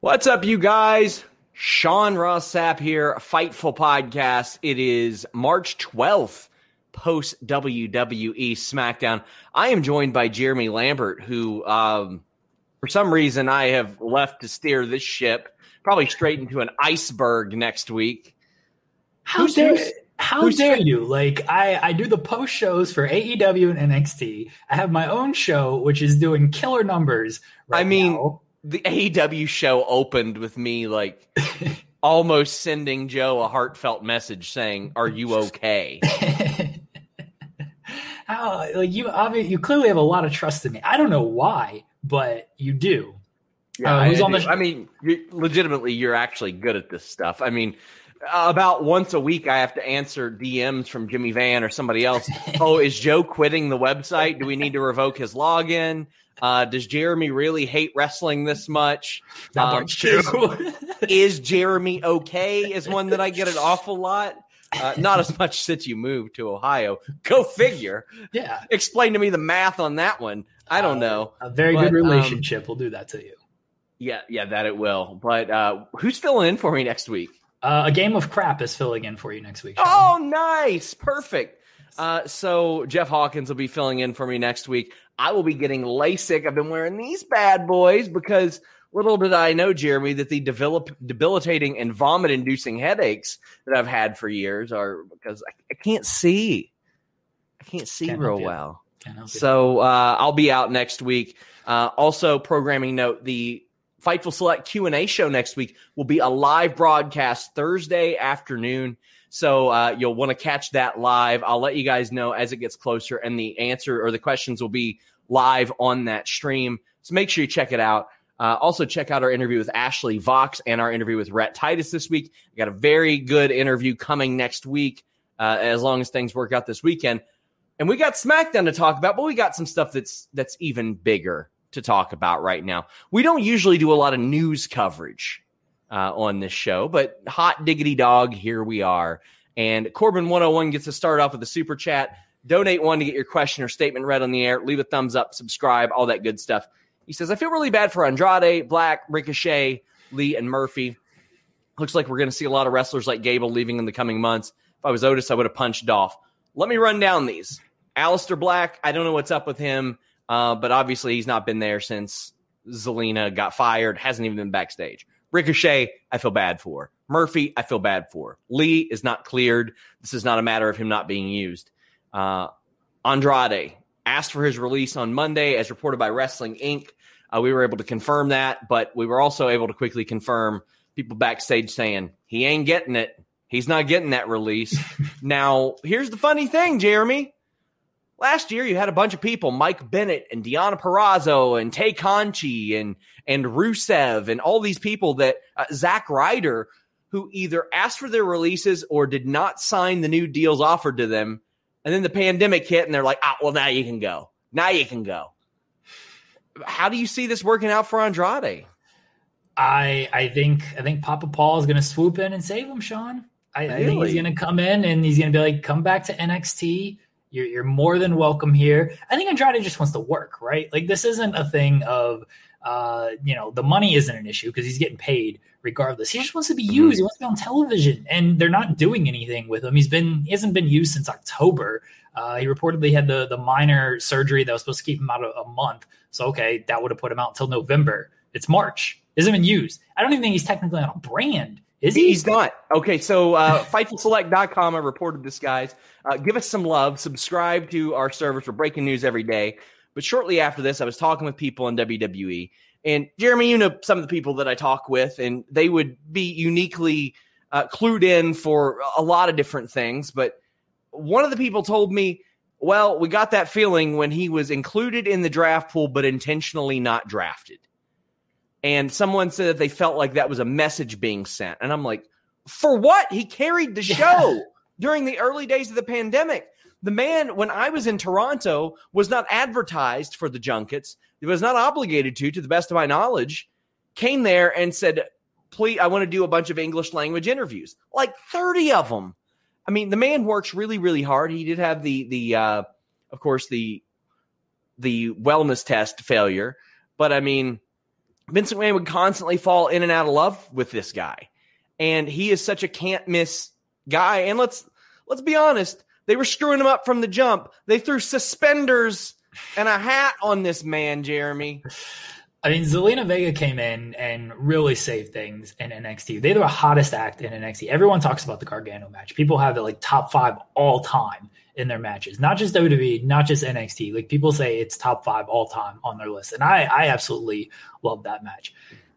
What's up, you guys? Sean Ross Sapp here, Fightful Podcast. It is March 12th, post WWE SmackDown. I am joined by Jeremy Lambert, who, um, for some reason, I have left to steer this ship, probably straight into an iceberg next week. How who's dare how dare you? Like I, I do the post shows for AEW and NXT. I have my own show which is doing killer numbers. Right I mean, now the AEW show opened with me like almost sending Joe a heartfelt message saying, "Are you okay?" How like you obviously you clearly have a lot of trust in me. I don't know why, but you do. Yeah, uh, I, sh- I mean, you're, legitimately, you're actually good at this stuff. I mean, about once a week, I have to answer DMs from Jimmy Van or somebody else. oh, is Joe quitting the website? Do we need to revoke his login? Uh, does Jeremy really hate wrestling this much? That um, true. is, Jeremy okay? Is one that I get an awful lot. Uh, not as much since you moved to Ohio. Go figure. Yeah. Explain to me the math on that one. I don't uh, know. A very but, good um, relationship um, will do that to you. Yeah, yeah, that it will. But uh, who's filling in for me next week? Uh, a game of crap is filling in for you next week. Sean. Oh, nice. Perfect. Uh, so Jeff Hawkins will be filling in for me next week. I will be getting LASIK. I've been wearing these bad boys because little did I know, Jeremy, that the develop, debilitating and vomit inducing headaches that I've had for years are because I, I can't see. I can't see can't real well. So uh, I'll be out next week. Uh, also, programming note: the Fightful Select Q and A show next week will be a live broadcast Thursday afternoon. So uh, you'll want to catch that live. I'll let you guys know as it gets closer, and the answer or the questions will be live on that stream. So make sure you check it out. Uh, also, check out our interview with Ashley Vox and our interview with Rhett Titus this week. We got a very good interview coming next week, uh, as long as things work out this weekend. And we got SmackDown to talk about, but we got some stuff that's that's even bigger to talk about right now. We don't usually do a lot of news coverage uh, on this show, but hot diggity dog, here we are. And Corbin 101 gets to start off with a super chat. Donate one to get your question or statement read on the air. Leave a thumbs up, subscribe, all that good stuff. He says, I feel really bad for Andrade, Black, Ricochet, Lee, and Murphy. Looks like we're going to see a lot of wrestlers like Gable leaving in the coming months. If I was Otis, I would have punched off. Let me run down these. Aleister Black, I don't know what's up with him, uh, but obviously he's not been there since Zelina got fired, hasn't even been backstage. Ricochet, I feel bad for. Murphy, I feel bad for. Lee is not cleared. This is not a matter of him not being used. Uh, Andrade asked for his release on Monday, as reported by Wrestling Inc. Uh, we were able to confirm that, but we were also able to quickly confirm people backstage saying he ain't getting it. He's not getting that release. now, here's the funny thing, Jeremy. Last year, you had a bunch of people, Mike Bennett and Deanna Purrazzo and Tay Conti and and Rusev and all these people that uh, Zack Ryder, who either asked for their releases or did not sign the new deals offered to them, and then the pandemic hit, and they're like, "Ah, well, now you can go. Now you can go." How do you see this working out for Andrade? I I think I think Papa Paul is going to swoop in and save him, Sean. I, really? I think he's going to come in and he's going to be like, "Come back to NXT. You're you're more than welcome here." I think Andrade just wants to work, right? Like this isn't a thing of uh, you know, the money isn't an issue because he's getting paid regardless. He just wants to be mm-hmm. used. He wants to be on television, and they're not doing anything with him. He's been he hasn't been used since October. Uh, he reportedly had the the minor surgery that was supposed to keep him out a, a month. So okay, that would have put him out until November. It's March. He hasn't been used. I don't even think he's technically on a brand. Is he? He's not. Okay, so uh, FightfulSelect.com, I reported this, guys. Uh, give us some love. Subscribe to our service for breaking news every day. But shortly after this, I was talking with people in WWE. And Jeremy, you know some of the people that I talk with, and they would be uniquely uh, clued in for a lot of different things. But one of the people told me, well, we got that feeling when he was included in the draft pool, but intentionally not drafted. And someone said that they felt like that was a message being sent. And I'm like, for what? He carried the show yeah. during the early days of the pandemic. The man, when I was in Toronto, was not advertised for the junkets. He was not obligated to, to the best of my knowledge. Came there and said, "Please, I want to do a bunch of English language interviews, like thirty of them." I mean, the man works really, really hard. He did have the the, uh, of course, the the wellness test failure, but I mean, Vincent Wayne would constantly fall in and out of love with this guy, and he is such a can't miss guy. And let's let's be honest, they were screwing him up from the jump. They threw suspenders and a hat on this man, Jeremy. I mean, Zelina Vega came in and really saved things in NXT. They're the hottest act in NXT. Everyone talks about the Gargano match. People have it like top five all time in their matches, not just WWE, not just NXT. Like people say it's top five all time on their list. And I, I absolutely love that match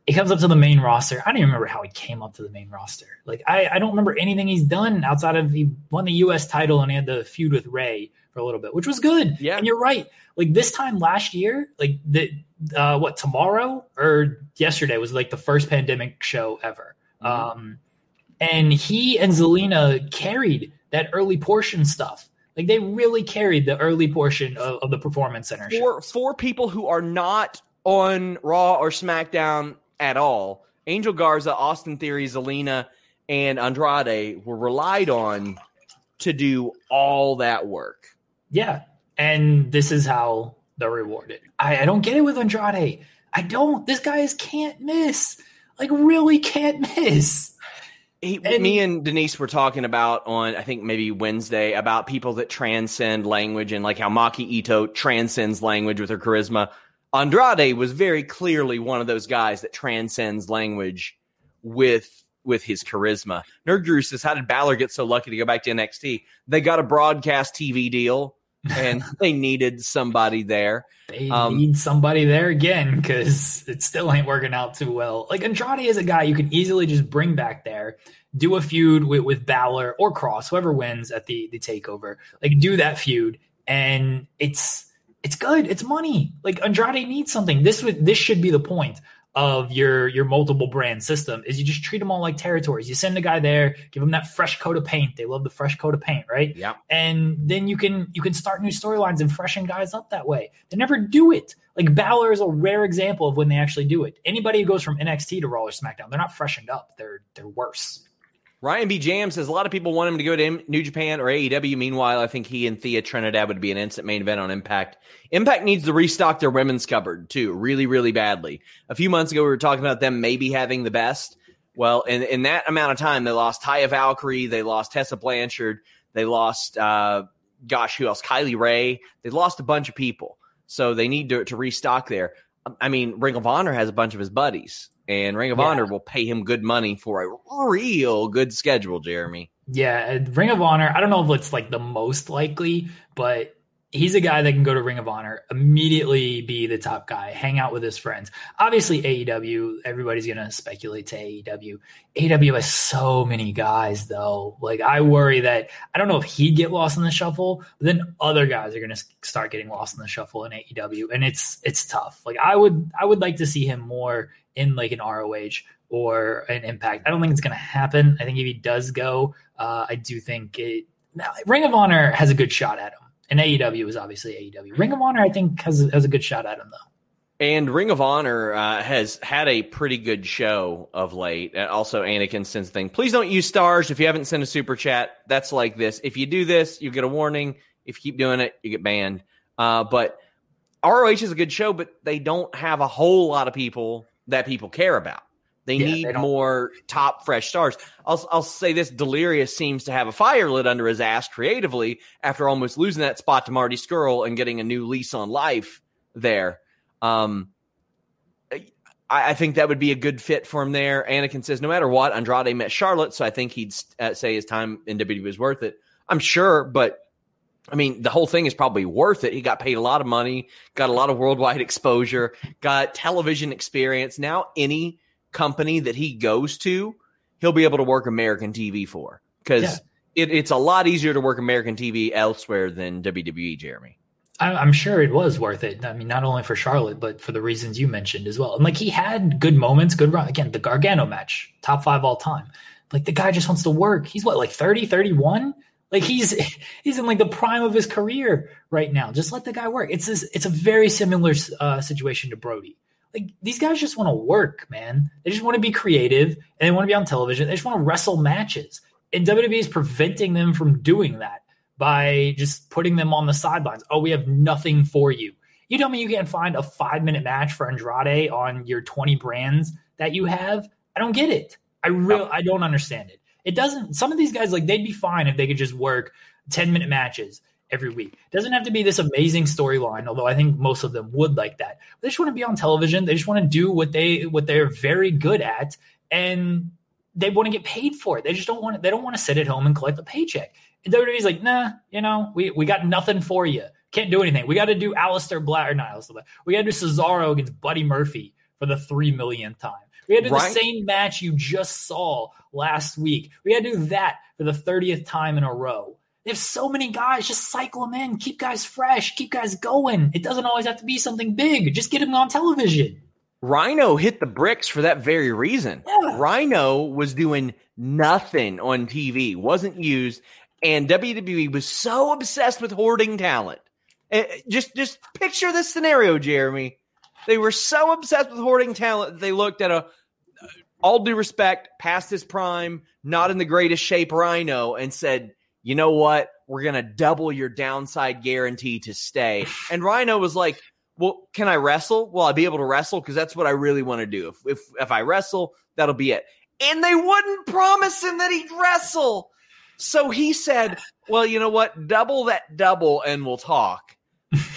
he comes up to the main roster. I don't even remember how he came up to the main roster. Like I, I don't remember anything he's done outside of he won the U.S. title and he had the feud with Ray for a little bit, which was good. Yeah, and you're right. Like this time last year, like the uh, what tomorrow or yesterday was like the first pandemic show ever. Mm-hmm. Um, and he and Zelina carried that early portion stuff. Like they really carried the early portion of, of the performance center. For show. for people who are not on Raw or SmackDown at all. Angel Garza, Austin Theory, Zelina, and Andrade were relied on to do all that work. Yeah. And this is how they're rewarded. I, I don't get it with Andrade. I don't. This guy is can't miss. Like, really can't miss. He, and, me and Denise were talking about on I think maybe Wednesday about people that transcend language and like how Maki Itoh transcends language with her charisma. Andrade was very clearly one of those guys that transcends language with with his charisma. Nerd Guru says, "How did Balor get so lucky to go back to NXT? They got a broadcast TV deal, and they needed somebody there. They um, need somebody there again because it still ain't working out too well. Like Andrade is a guy you can easily just bring back there, do a feud with, with Balor or Cross, whoever wins at the the takeover. Like do that feud, and it's." It's good. It's money. Like Andrade needs something. This would this should be the point of your your multiple brand system is you just treat them all like territories. You send a guy there, give them that fresh coat of paint. They love the fresh coat of paint, right? Yeah. And then you can you can start new storylines and freshen guys up that way. They never do it. Like Balor is a rare example of when they actually do it. Anybody who goes from NXT to Raw or SmackDown, they're not freshened up. They're they're worse. Ryan B. Jam says a lot of people want him to go to New Japan or AEW. Meanwhile, I think he and Thea Trinidad would be an instant main event on Impact. Impact needs to restock their women's cupboard too, really, really badly. A few months ago, we were talking about them maybe having the best. Well, in, in that amount of time, they lost Taya Valkyrie, they lost Tessa Blanchard, they lost, uh, gosh, who else? Kylie Rae. They lost a bunch of people. So they need to, to restock there. I mean, Ring of Honor has a bunch of his buddies and Ring of yeah. Honor will pay him good money for a real good schedule, Jeremy. Yeah, Ring of Honor, I don't know if it's like the most likely, but he's a guy that can go to Ring of Honor, immediately be the top guy, hang out with his friends. Obviously, AEW, everybody's going to speculate to AEW. AEW has so many guys, though. Like, I worry that I don't know if he'd get lost in the shuffle, but then other guys are going to start getting lost in the shuffle in AEW, and it's it's tough. Like, I would I would like to see him more in like an ROH or an Impact. I don't think it's going to happen. I think if he does go, uh, I do think it. Ring of Honor has a good shot at him and AEW is obviously AEW. Ring of Honor, I think, has has a good shot at him though. And Ring of Honor uh, has had a pretty good show of late. Also, Anakin sends thing. Please don't use stars if you haven't sent a super chat. That's like this. If you do this, you get a warning. If you keep doing it, you get banned. Uh, but ROH is a good show, but they don't have a whole lot of people that people care about. They Yeah, need they more top fresh stars. I'll I'll say this: Delirious seems to have a fire lit under his ass creatively after almost losing that spot to Marty Scurll and getting a new lease on life there. Um, I, I think that would be a good fit for him there. Anakin says, no matter what, Andrade met Charlotte, so I think he'd uh, say his time in WWE was worth it. I'm sure, but I mean, the whole thing is probably worth it. He got paid a lot of money, got a lot of worldwide exposure, got television experience. Now, any company that he goes to, he'll be able to work American TV for because Yeah. it, it's a lot easier to work American TV elsewhere than WWE, Jeremy. I'm sure it was worth it. I mean, not only for Charlotte, but for the reasons you mentioned as well. And like he had good moments, good run. Again, the Gargano match, top five all time. Like the guy just wants to work. He's what, like 30, 31? Like he's he's in like the prime of his career right now. Just let the guy work. It's this, it's a very similar uh, situation to Brody. Like these guys just want to work, man. They just want to be creative and they want to be on television. They just want to wrestle matches. And WWE is preventing them from doing that by just putting them on the sidelines. Oh, we have nothing for you. You tell me you can't find a five minute match for Andrade on your 20 brands that you have? I don't get it. I real I don't understand it. It doesn't some of these guys like they'd be fine if they could just work 10 minute matches every week. It doesn't have to be this amazing storyline, although I think most of them would like that. They just want to be on television. They just want to do what they what they're very good at and they want to get paid for it. They just don't want to, they don't want to sit at home and collect a paycheck. And WWE's like, nah, you know, we, we got nothing for you. Can't do anything. We got to do Aleister Black or not Aleister Black. We got to do Cesaro against Buddy Murphy for the three millionth time. We had to do Right. the same match you just saw last week. We had to do that for the 30th time in a row. They have so many guys. Just cycle them in. Keep guys fresh. Keep guys going. It doesn't always have to be something big. Just get them on television. Rhino hit the bricks for that very reason. Yeah. Rhino was doing nothing on TV, wasn't used, and WWE was so obsessed with hoarding talent. Eh, Just, just picture this scenario, Jeremy. They were so obsessed with hoarding talent that they looked at a, all due respect, past his prime, not in the greatest shape Rhino, and said, "You know what? We're gonna double your downside guarantee to stay." And Rhino was like, well, can I wrestle? Will I be able to wrestle? Because that's what I really want to do. If, if if I wrestle, that'll be it. And they wouldn't promise him that he'd wrestle. So he said, Well, you know what? Double that double and we'll talk.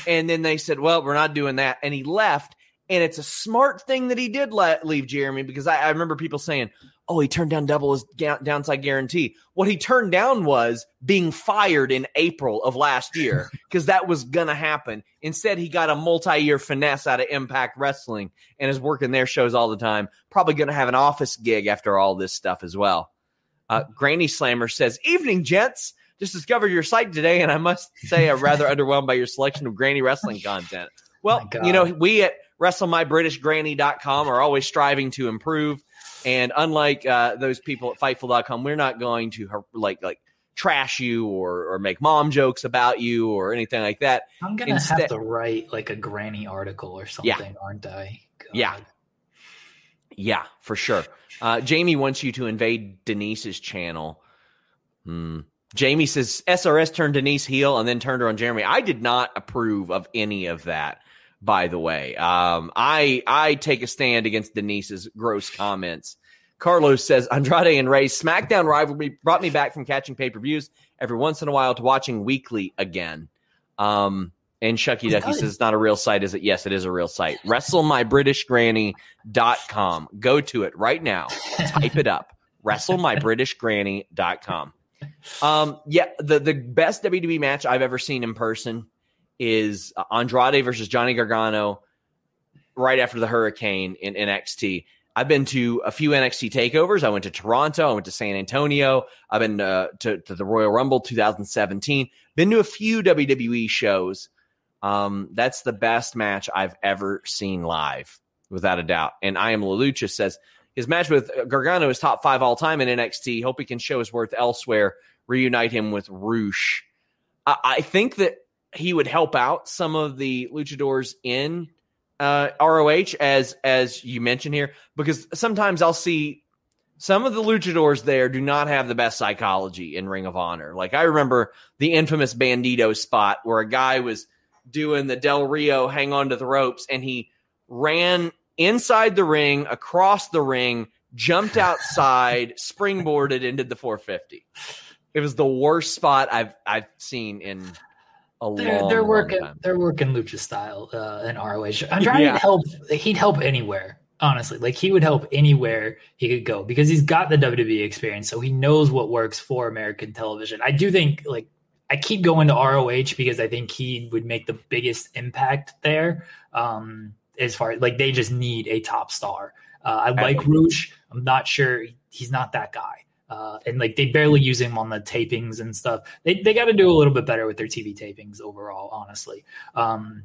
And then they said, Well, we're not doing that. And he left. And it's a smart thing that he did let leave Jeremy because I, I remember people saying, Oh, he turned down double his ga- downside guarantee. What he turned down was being fired in April of last year because that was going to happen. Instead, he got a multi year finesse out of Impact Wrestling and is working their shows all the time. Probably going to have an office gig after all this stuff as well. Uh, Granny Slammer says, Evening, gents. Just discovered your site today, and I must say I'm rather underwhelmed by your selection of granny wrestling content. Well, you know, we at WrestleMyBritishGranny.com are always striving to improve. And unlike uh, those people at Fightful.com, we're not going to like like trash you or or make mom jokes about you or anything like that. I'm gonna Instead- have to write like a granny article or something, aren't I? God. Yeah. Yeah, for sure. Uh, Jamie wants you to invade Denise's channel. Hmm. Jamie says SRS turned Denise heel and then turned her on Jeremy. I did not approve of any of that. By the way, um, I I take a stand against Denise's gross comments. Carlos says Andrade and Ray's SmackDown rivalry brought me back from catching pay per views every once in a while to watching weekly again. Um, and Shucky Ducky says it's not a real site, is it? Yes, it is a real site. WrestleMyBritishGranny.com. Go to it right now. Type it up. WrestleMyBritishGranny.com. Um, yeah, the, the best WWE match I've ever seen in person is Andrade versus Johnny Gargano right after the hurricane in NXT. I've been to a few NXT takeovers. I went to Toronto. I went to San Antonio. I've been uh, to, to the Royal Rumble 2017. Been to a few WWE shows. Um, that's the best match I've ever seen live, without a doubt. And I am Lelucha says his match with Gargano is top five all time in NXT. Hope he can show his worth elsewhere. Reunite him with Rush. I, I think that he would help out some of the luchadors in uh, ROH as as you mentioned here because sometimes I'll see some of the luchadors there do not have the best psychology in Ring of Honor. Like I remember the infamous Bandido spot where a guy was doing the Del Rio hang on to the ropes and he ran inside the ring, across the ring, jumped outside, springboarded into the 450. It was the worst spot I've I've seen in a they're, long, they're long working time. they're working lucha style uh, in ROH. Andrade Yeah. would help he'd help anywhere. Honestly, like he would help anywhere he could go because he's got the WWE experience, so he knows what works for American television. I do think like I keep going to ROH because I think he would make the biggest impact there. Um, as far like they just need a top star. Uh, I like. Rouge. I'm not sure he's not that guy. Uh, and like they barely use him on the tapings and stuff. They they got to do a little bit better with their TV tapings overall, honestly. Um,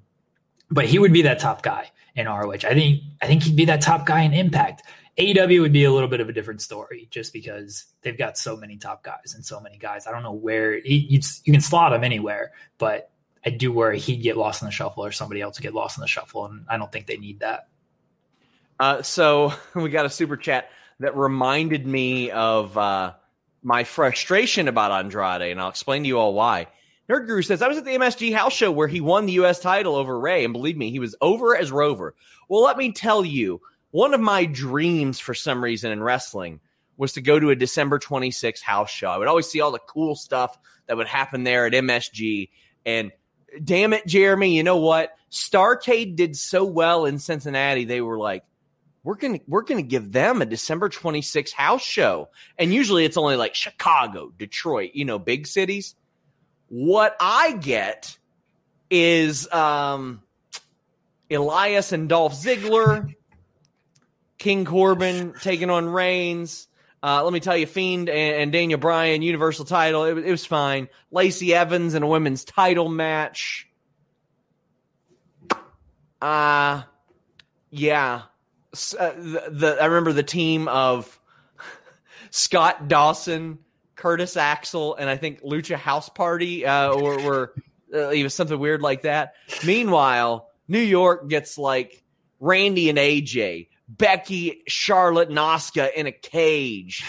but he would be that top guy in ROH. I think I think he'd be that top guy in Impact. AEW would be a little bit of a different story, just because they've got so many top guys and so many guys. I don't know where he, you you can slot him anywhere, but I do worry he'd get lost in the shuffle or somebody else would get lost in the shuffle, and I don't think they need that. Uh, so we got a super chat that reminded me of uh, my frustration about Andrade, and I'll explain to you all why. Nerd Guru says, I was at the MSG house show where he won the U.S. title over Ray, and believe me, he was over as Rover. Well, let me tell you, one of my dreams for some reason in wrestling was to go to a December 26th house show. I would always see all the cool stuff that would happen there at MSG. And damn it, Jeremy, you know what? Starcade did so well in Cincinnati, they were like, we're gonna we're gonna give them a December 26th house show. And usually it's only like Chicago, Detroit, you know, big cities. What I get is um Elias and Dolph Ziggler, King Corbin taking on Reigns. Uh, let me tell you, Fiend and, and Daniel Bryan, Universal title. It, was- it was fine. Lacey Evans in a women's title match. Uh, yeah. Uh, the, the I remember the team of Scott Dawson, Curtis Axel, and I think Lucha House Party uh, were, were uh, it was something weird like that. Meanwhile, New York gets like Randy and AJ, Becky, Charlotte, and Asuka in a cage.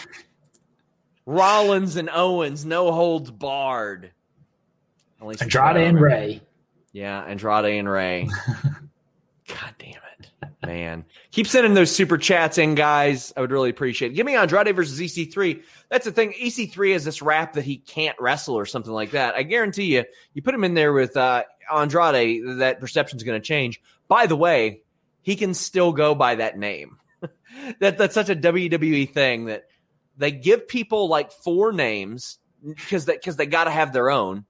Rollins and Owens, no holds barred. At least that's what I Andrade and. Ray. Yeah, Andrade and Ray. God damn it, man! Keep sending those super chats in, guys. I would really appreciate it. Give me Andrade versus EC3. That's the thing. EC3 has this rap that he can't wrestle or something like that. I guarantee you, you put him in there with uh, Andrade, that perception's going to change. By the way, he can still go by that name. that that's such a WWE thing that they give people like four names because they because they got to have their own.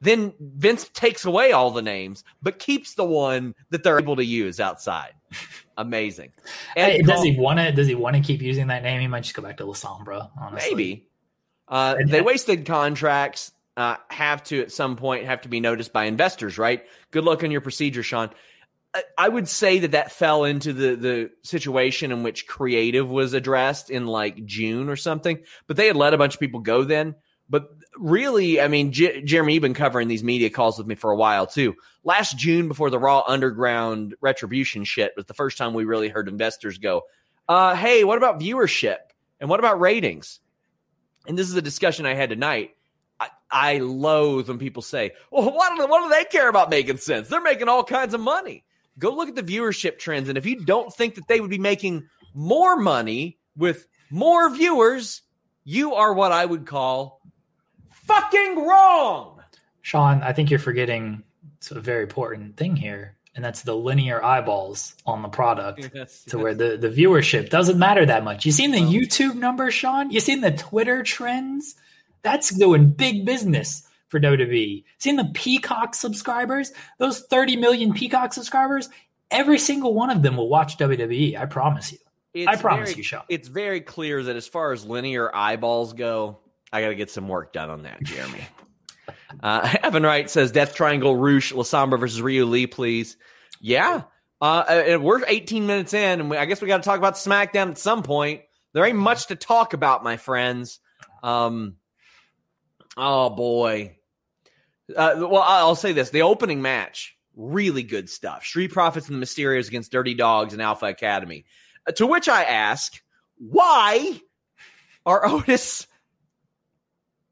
Then Vince takes away all the names, but keeps the one that they're able to use outside. Amazing. Hey, does he want to? Does he want to keep using that name? He might just go back to La Sombra. Honestly, Maybe. Uh, they wasted contracts. Uh, have to at some point have to be noticed by investors, right? Good luck on your procedure, Sean. I, would say that that fell into the the situation in which creative was addressed in like June or something. But they had let a bunch of people go then. But really, I mean, J- Jeremy, you've been covering these media calls with me for a while too. Last June, before the Raw Underground retribution shit, was the first time we really heard investors go, uh, "Hey, what about viewership and what about ratings?" And this is a discussion I had tonight. I, I loathe when people say, "Well, what do, what do they care about making sense? They're making all kinds of money." Go look at the viewership trends, and if you don't think that they would be making more money with more viewers, you are what I would call fucking wrong. Sean, I think you're forgetting a very important thing here, and that's the linear eyeballs on the product. Yes, to where the, the viewership doesn't matter that much. You seen the YouTube numbers, Sean? You seen the Twitter trends? That's doing big business for WWE. Seen the Peacock subscribers? Those 30 million Peacock subscribers? Every single one of them will watch WWE. I promise you. It's I promise very- you, Sean. It's very clear that as far as linear eyeballs go, I got to get some work done on that, Jeremy. uh, Evan Wright says Death Triangle Rush La Sombra versus Ryu Lee, please. Yeah. Uh, and we're 18 minutes in, and we, I guess we got to talk about SmackDown at some point. There ain't much to talk about, my friends. Um, oh boy. Uh, well, I'll say this: the opening match really good stuff. Street Profits and the Mysterios against Dirty Dogs and Alpha Academy. Uh, to which I ask, why are Otis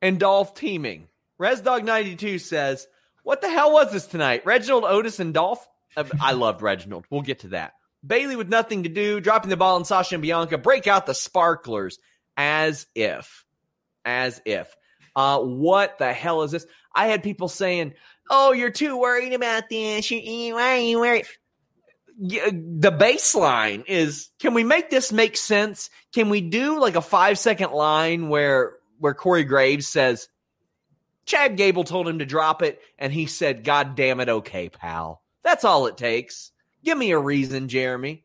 and Dolph teaming? ResDog92 says, What the hell was this tonight? Reginald, Otis, and Dolph? Uh, I loved Reginald. We'll get to that. Bayley with nothing to do, dropping the ball, and Sasha and Bianca break out the sparklers as if. As if. Uh, what the hell is this? I had people saying, "Oh, you're too worried about this. You, why are you worried?" The baseline is: Can we make this make sense? Can we do like a five second line where where Corey Graves says, "Chad Gable told him to drop it," and he said, "God damn it, okay, pal." That's all it takes. Give me a reason, Jeremy.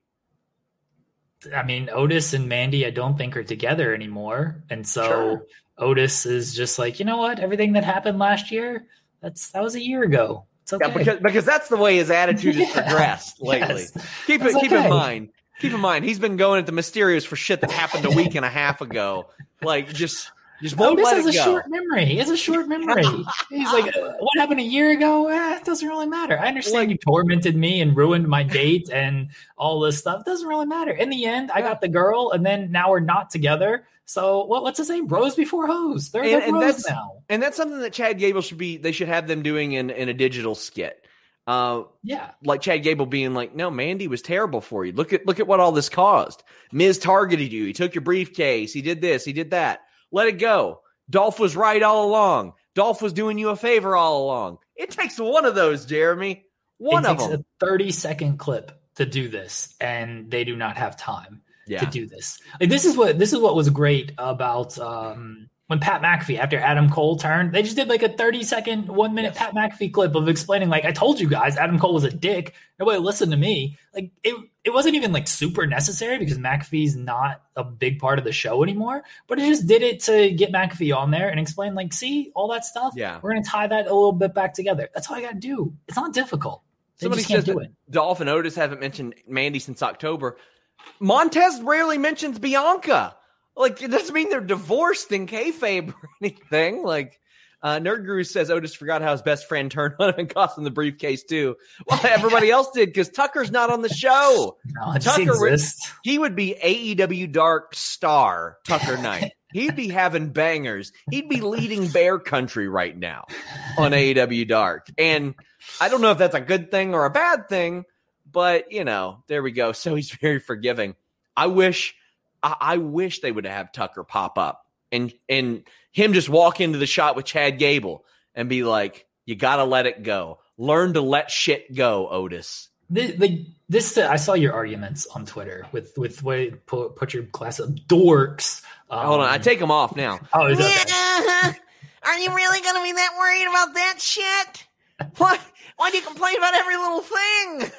I mean, Otis and Mandy, I don't think are together anymore, and so sure. Otis is just like, you know what? Everything that happened last year, that's that was a year ago. It's okay. Yeah, because because that's the way his attitude has progressed lately. Yes. Keep it keep in mind. Keep in mind, he's been going at the Mysterios for shit that happened a week and a half ago. Like just just won't Otis let has it a go. short memory. He has a short memory. He's like, uh, what happened a year ago? Eh, it doesn't really matter. I understand like, you tormented me and ruined my date and all this stuff. It doesn't really matter. In the end, I got the girl, and then now we're not together. So what, what's the same? Bros before hoes. They're, and, they're and that's, now. And that's something that Chad Gable should be. They should have them doing in in a digital skit. Uh, yeah, like Chad Gable being like, "No, Mandy was terrible for you. Look at look at what all this caused. Miz targeted you. He took your briefcase. He did this. He did that. Let it go. Dolph was right all along. Dolph was doing you a favor all along. It takes one of those, Jeremy. One it of takes them. A thirty second clip to do this, and they do not have time yeah. to do this. Like this is what this is what was great about um, when Pat McAfee after Adam Cole turned. They just did like a thirty second, one minute yes. Pat McAfee clip of explaining like I told you guys Adam Cole was a dick. Nobody listened to me. Like it it wasn't even like super necessary because McAfee's not a big part of the show anymore. But it just did it to get McAfee on there and explain like, see all that stuff. Yeah, we're gonna tie that a little bit back together. That's all I got to do. It's not difficult. They Somebody says do that Dolph and Otis haven't mentioned Mandy since October. Montez rarely mentions Bianca. Like it doesn't mean they're divorced in kayfabe or anything. Like uh, Nerd Guru says Otis forgot how his best friend turned on him and cost him the briefcase too. Well, everybody else did because Tucker's not on the show. No, Tucker would, he would be AEW Dark star Tucker Knight. He'd be having bangers. He'd be leading Bear Country right now on AEW Dark. And I don't know if that's a good thing or a bad thing, but you know, there we go. So he's very forgiving. I wish, I, I wish they would have Tucker pop up and and him just walk into the shot with Chad Gable and be like, "You got to let it go. Learn to let shit go, Otis." The, the, this I saw your arguments on Twitter with with what put, put your class of dorks. Um, Hold on, I take them off now. Oh, is that yeah. Are you really going to be that worried about that shit? Why? Why do you complain about every little thing?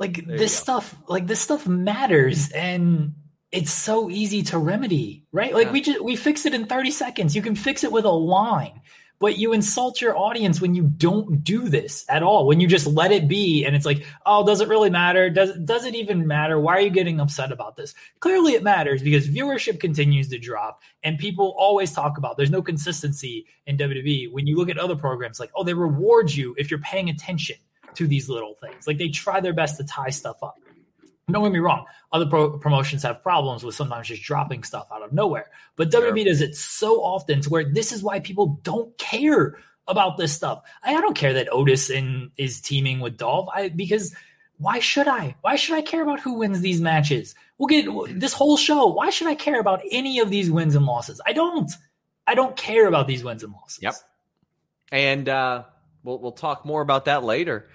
Like there this stuff, like this stuff matters, and it's so easy to remedy, right? Like yeah. we just we fix it in 30 seconds. You can fix it with a line. But you insult your audience when you don't do this at all. When you just let it be and it's like, "Oh, does it really matter? Does does it even matter? Why are you getting upset about this?" Clearly it matters because viewership continues to drop and people always talk about there's no consistency in WWE. When you look at other programs like, "Oh, they reward you if you're paying attention." To these little things. Like they try their best to tie stuff up. Don't get me wrong. Other pro- promotions have problems with sometimes just dropping stuff out of nowhere. But sure. WWE does it so often to where this is why people don't care about this stuff. I, I don't care that Otis in, is teaming with Dolph I, because why should I? Why should I care about who wins these matches? We'll get this whole show. Why should I care about any of these wins and losses? I don't. I don't care about these wins and losses. Yep. And uh, we'll we'll talk more about that later.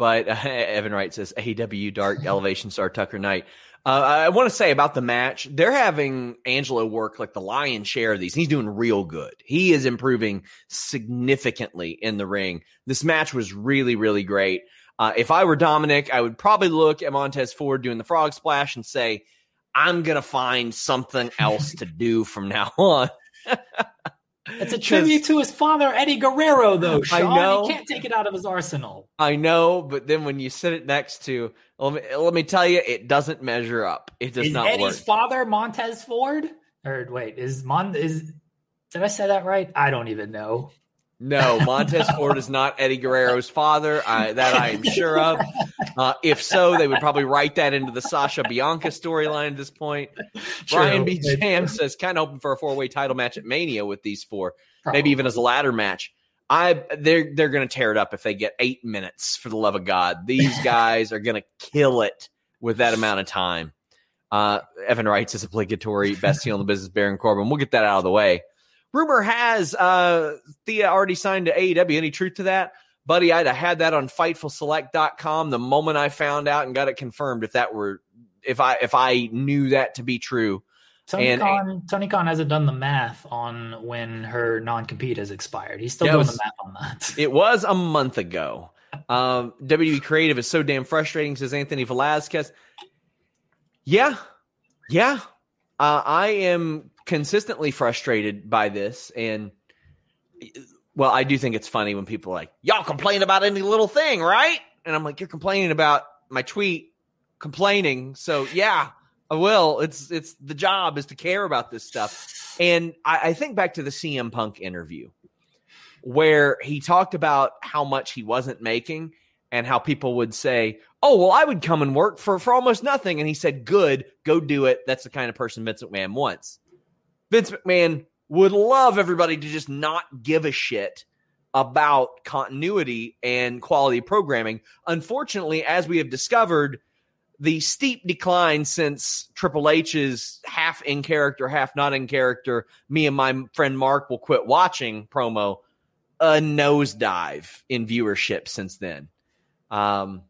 But uh, Evan Wright says AEW Dark Elevation Star Tucker Knight. Uh, I want to say about the match, they're having Angelo work like the lion's share of these. He's doing real good. He is improving significantly in the ring. This match was really, really great. Uh, if I were Dominic, I would probably look at Montez Ford doing the frog splash and say, I'm going to find something else to do from now on. It's a tribute to his father, Eddie Guerrero, though. Sean. I know. He can't take it out of his arsenal. I know, but then when you sit it next to, let me, let me tell you, it doesn't measure up. It does is not Eddie's work. father Montez Ford? Or wait, is Mon is? Did I say that right? I don't even know. No, Montez Ford is not Eddie Guerrero's father. I, that I am sure of. Uh, if so, they would probably write that into the Sasha Bianca storyline at this point. True. Brian B. Jam says kind of open for a four way title match at Mania with these four, maybe even as a ladder match. I they're they're going to tear it up if they get eight minutes. For the love of God, these guys are going to kill it with that amount of time. Uh, Evan writes is obligatory best heel in the business, Baron Corbin. We'll get that out of the way. Rumor has uh, Thea already signed to AEW. Any truth to that? Buddy, I'd have had that on FightfulSelect.com the moment I found out and got it confirmed. If that were, if I if I knew that to be true, Tony And- Khan, Tony Khan hasn't done the math on when her non compete has expired. He's still doing was- the math on that. it was a month ago. Um, WWE Creative is so damn frustrating, says Anthony Velazquez. Yeah, yeah. Uh, I am consistently frustrated by this, and well, I do think it's funny when people like, "Y'all complain about any little thing, right?" And I'm like, "You're complaining about my tweet, complaining." So yeah, I will. It's it's the job is to care about this stuff, and I, I think back to the CM Punk interview where he talked about how much he wasn't making and how people would say, "Oh, well, I would come and work for for almost nothing." And he said, "Good, go do it." That's the kind of person Vince McMahon wants. Vince McMahon would love everybody to just not give a shit about continuity and quality programming. Unfortunately, as we have discovered, the steep decline since Triple H's half in character, half not in character, me and my friend Mark will quit watching promo, a nosedive in viewership since then. Um,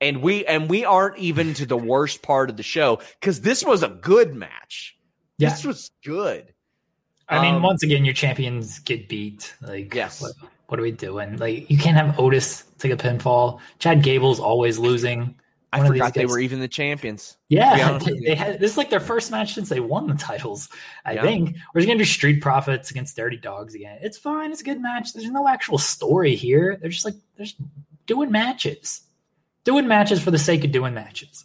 and we and we aren't even to the worst part of the show because this was a good match. Yeah. This was good. I mean, Um, once again, your champions get beat. Like, Yes. what, what are we doing? Like, you can't have Otis take a pinfall. Chad Gable's always losing. I One forgot they were even the champions. Yeah, they, they had this is like their first match since they won the titles. I Yeah. think we're just gonna do Street Profits against Dirty Dogs again. It's fine. It's a good match. There's no actual story here. They're just like they're just doing matches, doing matches for the sake of doing matches.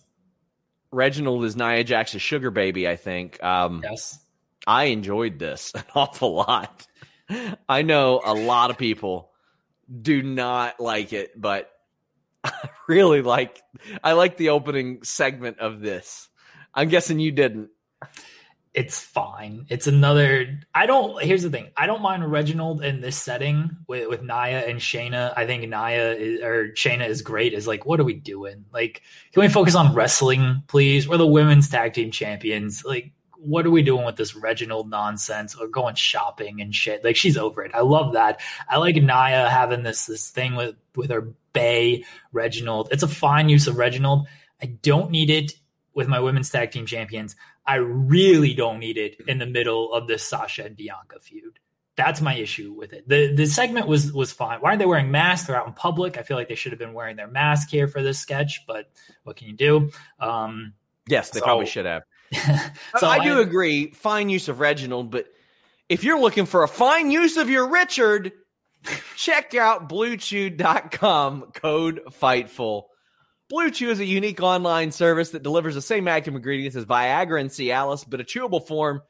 Reginald is Nia Jax's sugar baby, I think. Um, Yes. I enjoyed this an awful lot. I know a lot of people do not like it, but I really like I like the opening segment of this. I'm guessing you didn't. It's fine. It's another. I don't. Here's the thing. I don't mind Reginald in this setting with with Nia and Shayna. I think Nia is, or Shayna is great. Is like, what are we doing? Like, can we focus on wrestling, please? We're the women's tag team champions. Like, what are we doing with this Reginald nonsense? Or going shopping and shit. Like, she's over it. I love that. I like Nia having this this thing with with her Bay Reginald. It's a fine use of Reginald. I don't need it with my women's tag team champions. I really don't need it in the middle of this Sasha and Bianca feud. That's my issue with it. The the segment was was fine. Why aren't they wearing masks? They're out in public. I feel like they should have been wearing their mask here for this sketch, but what can you do? Um, Yes, they So- probably should have. so I do agree. Fine use of Reginald, but if you're looking for a fine use of your Richard, check out bluechew.com code FIGHTFUL. Blue Chew is a unique online service that delivers the same active ingredients as Viagra and Cialis, but a chewable form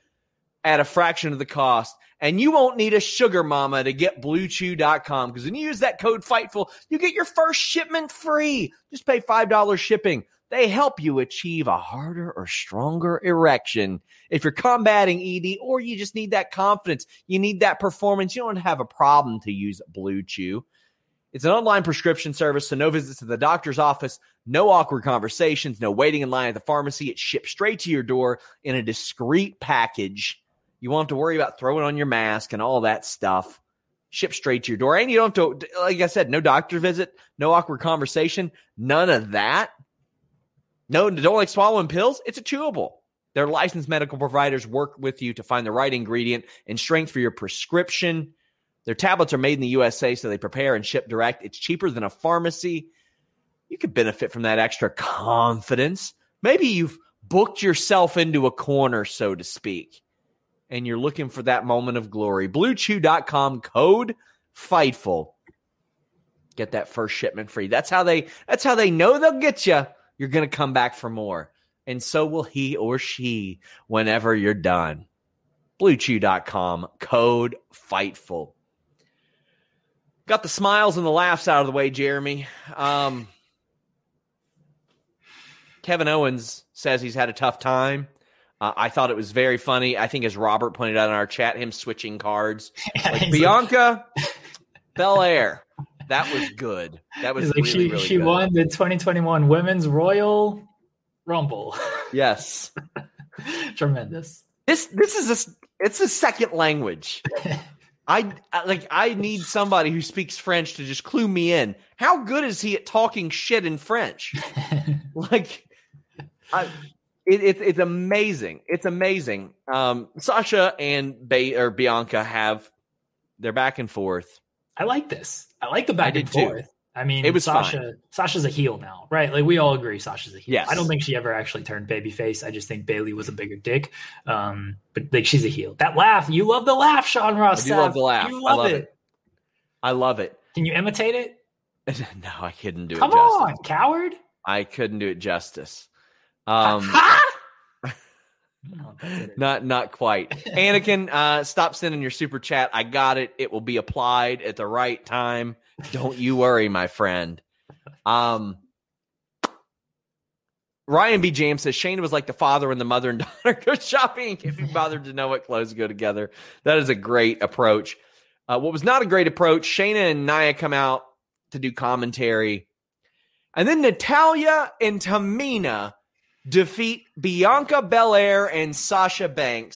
at a fraction of the cost. And you won't need a sugar mama to get bluechew.com because when you use that code FIGHTFUL, you get your first shipment free. Just pay $5 shipping. They help you achieve a harder or stronger erection. If you're combating ED or you just need that confidence, you need that performance, you don't have a problem to use Blue Chew. It's an online prescription service, so no visits to the doctor's office, no awkward conversations, no waiting in line at the pharmacy. It's shipped straight to your door in a discreet package. You won't have to worry about throwing on your mask and all that stuff. Shipped straight to your door. And you don't have to, like I said, no doctor visit, no awkward conversation, none of that. No, don't like swallowing pills. It's a chewable. Their licensed medical providers work with you to find the right ingredient and strength for your prescription. Their tablets are made in the USA, so they prepare and ship direct. It's cheaper than a pharmacy. You could benefit from that extra confidence. Maybe you've booked yourself into a corner, so to speak, and you're looking for that moment of glory. BlueChew.com code FIGHTFUL. Get that first shipment free. That's how they. That's how they know they'll get you. You're to come back for more, and so will he or she whenever you're done. BlueChew.com code FIGHTFUL. Got the smiles and the laughs out of the way, Jeremy. Um, Kevin Owens says he's had a tough time. Uh, I thought it was very funny. I think, as Robert pointed out in our chat, him switching cards. Like Bianca Belair. That was good. That was like really, she really she good. won the 2021 Women's Royal Rumble. Yes. Tremendous. This this is a it's a second language. I like I need somebody who speaks French to just clue me in. How good is he at talking shit in French? like I, it, it, it's amazing. It's amazing. Um, Sasha and ba- or Bianca have they're back and forth. I like this. I like the back and forth. too. I mean, It was Sasha. Sasha's a heel now, right? Like we all agree, Sasha's a heel. Yes. I don't think she ever actually turned babyface. I just think Bayley was a bigger dick. Um, but like she's a heel. That laugh, you love the laugh, Sean Ross. I do love the laugh. You I love, love it. it. I love it. Can you imitate it? no, I couldn't do Come it Come on, coward. I couldn't do it justice. Um, No. Not not quite. Anakin, uh, stop sending your super chat. I got it. It will be applied at the right time. Don't you worry, my friend. Um Ryan B. James says Shane was like the father and the mother and daughter go shopping can't be bothered to know what clothes go together. That is a great approach. Uh, what was not a great approach, Shayna and Nia come out to do commentary. And then Natalya and Tamina defeat Bianca Belair and Sasha Banks.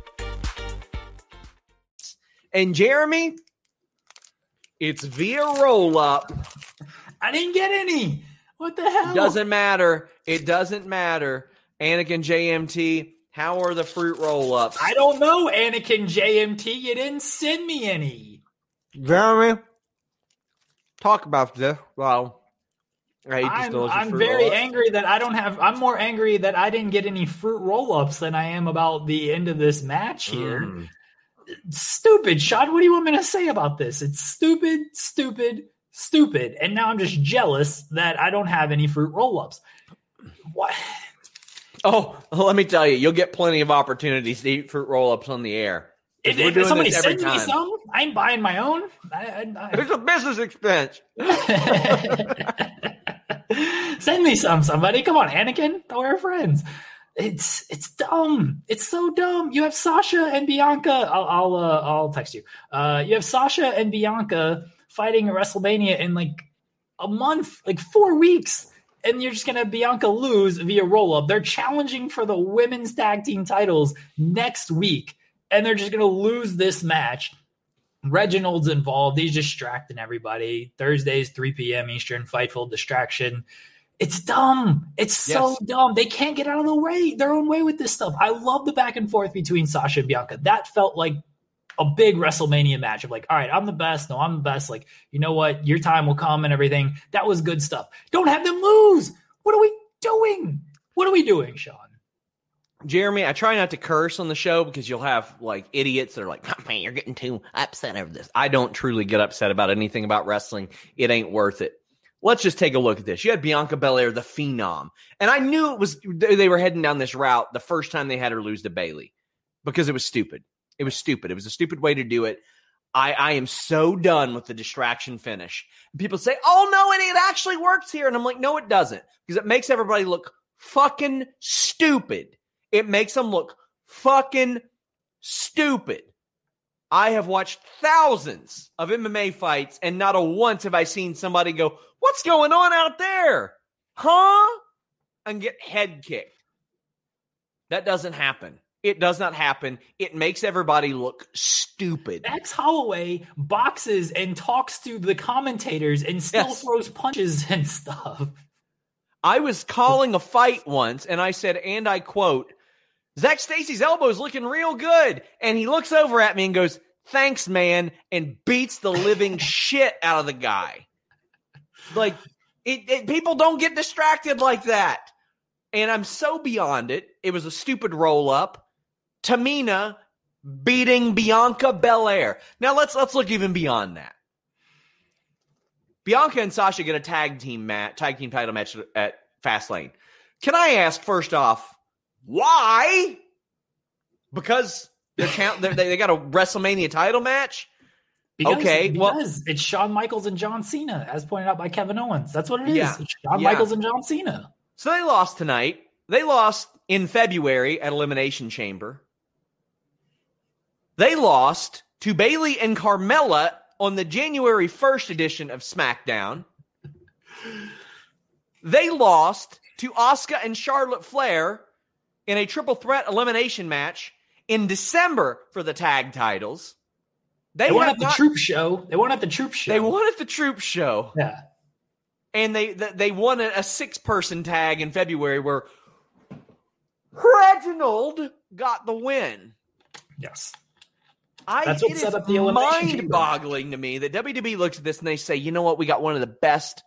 And Jeremy, it's via roll up. I didn't get any. What the hell? Doesn't matter. It doesn't matter. Anakin JMT, how are the fruit roll ups? I don't know, Anakin JMT. You didn't send me any. Jeremy, talk about this. Well, I hate I'm, I'm very roll-ups. angry that I don't have. I'm more angry that I didn't get any fruit roll ups than I am about the end of this match here. Mm. Stupid, Sean. What do you want me to say about this? It's stupid, stupid, stupid. And now I'm just jealous that I don't have any fruit roll ups. What? Oh, let me tell you, you'll get plenty of opportunities to eat fruit roll ups on the air. If, if somebody sends me some, I'm buying my own. I, I, It's a business expense. Send me some, somebody. Come on, Anakin. We're friends. It's it's dumb. It's so dumb. You have Sasha and Bianca. I'll I'll uh, I'll text you. Uh, you have Sasha and Bianca fighting at WrestleMania in like a month, like four weeks, and you're just gonna have Bianca lose via roll up. They're challenging for the women's tag team titles next week, and they're just gonna lose this match. Reginald's involved. He's distracting everybody. Thursdays, 3 p.m. Eastern, Fightful distraction. It's dumb. It's so dumb. They can't get out of the way their own way with this stuff. I love the back and forth between Sasha and Bianca. That felt like a big WrestleMania match of like, all right, I'm the best. No, I'm the best. Like, you know what? Your time will come and everything. That was good stuff. Don't have them lose. What are we doing? What are we doing, Sean? Jeremy, I try not to curse on the show because you'll have like idiots that are like, oh, man, you're getting too upset over this. I don't truly get upset about anything about wrestling. It ain't worth it. Let's just take a look at this. You had Bianca Belair, the phenom. And I knew it was, they were heading down this route the first time they had her lose to Bayley because it was stupid. It was stupid. It was a stupid way to do it. I, I am so done with the distraction finish. People say, oh no, and it actually works here. And I'm like, no, it doesn't because it makes everybody look fucking stupid. It makes them look fucking stupid. I have watched thousands of MMA fights, and not a once have I seen somebody go, What's going on out there? Huh? And get head kicked. That doesn't happen. It does not happen. It makes everybody look stupid. Max Holloway boxes and talks to the commentators and still Yes. throws punches and stuff. I was calling a fight once, and I said, and I quote, Zach Stacy's elbow is looking real good. And he looks over at me and goes, Thanks, man, and beats the living shit out of the guy. Like, It, it, people don't get distracted like that. And I'm so beyond it. It was a stupid roll up. Tamina beating Bianca Belair. Now let's let's look even beyond that. Bianca and Sasha get a tag team match, tag team title match at Fastlane. Can I ask first off, why? Because they're count they they got a WrestleMania title match. Because, okay, because well, it's Shawn Michaels and John Cena, as pointed out by Kevin Owens. That's what it is. Yeah, It's Shawn yeah. Michaels and John Cena. So they lost tonight. They lost in February at Elimination Chamber. They lost to Bayley and Carmella on the January 1st edition of SmackDown. They lost to Asuka and Charlotte Flair in a triple threat elimination match in December for the tag titles. They, They won at the not- Troop Show. They won at the Troop Show. They won at the Troop Show Yeah. and they they they won a, six person tag in February where Reginald got the win. Yes. I, That's what it set is up the Elimination mind-boggling to me that WWE looks at this and they say, you know what, we got one of the best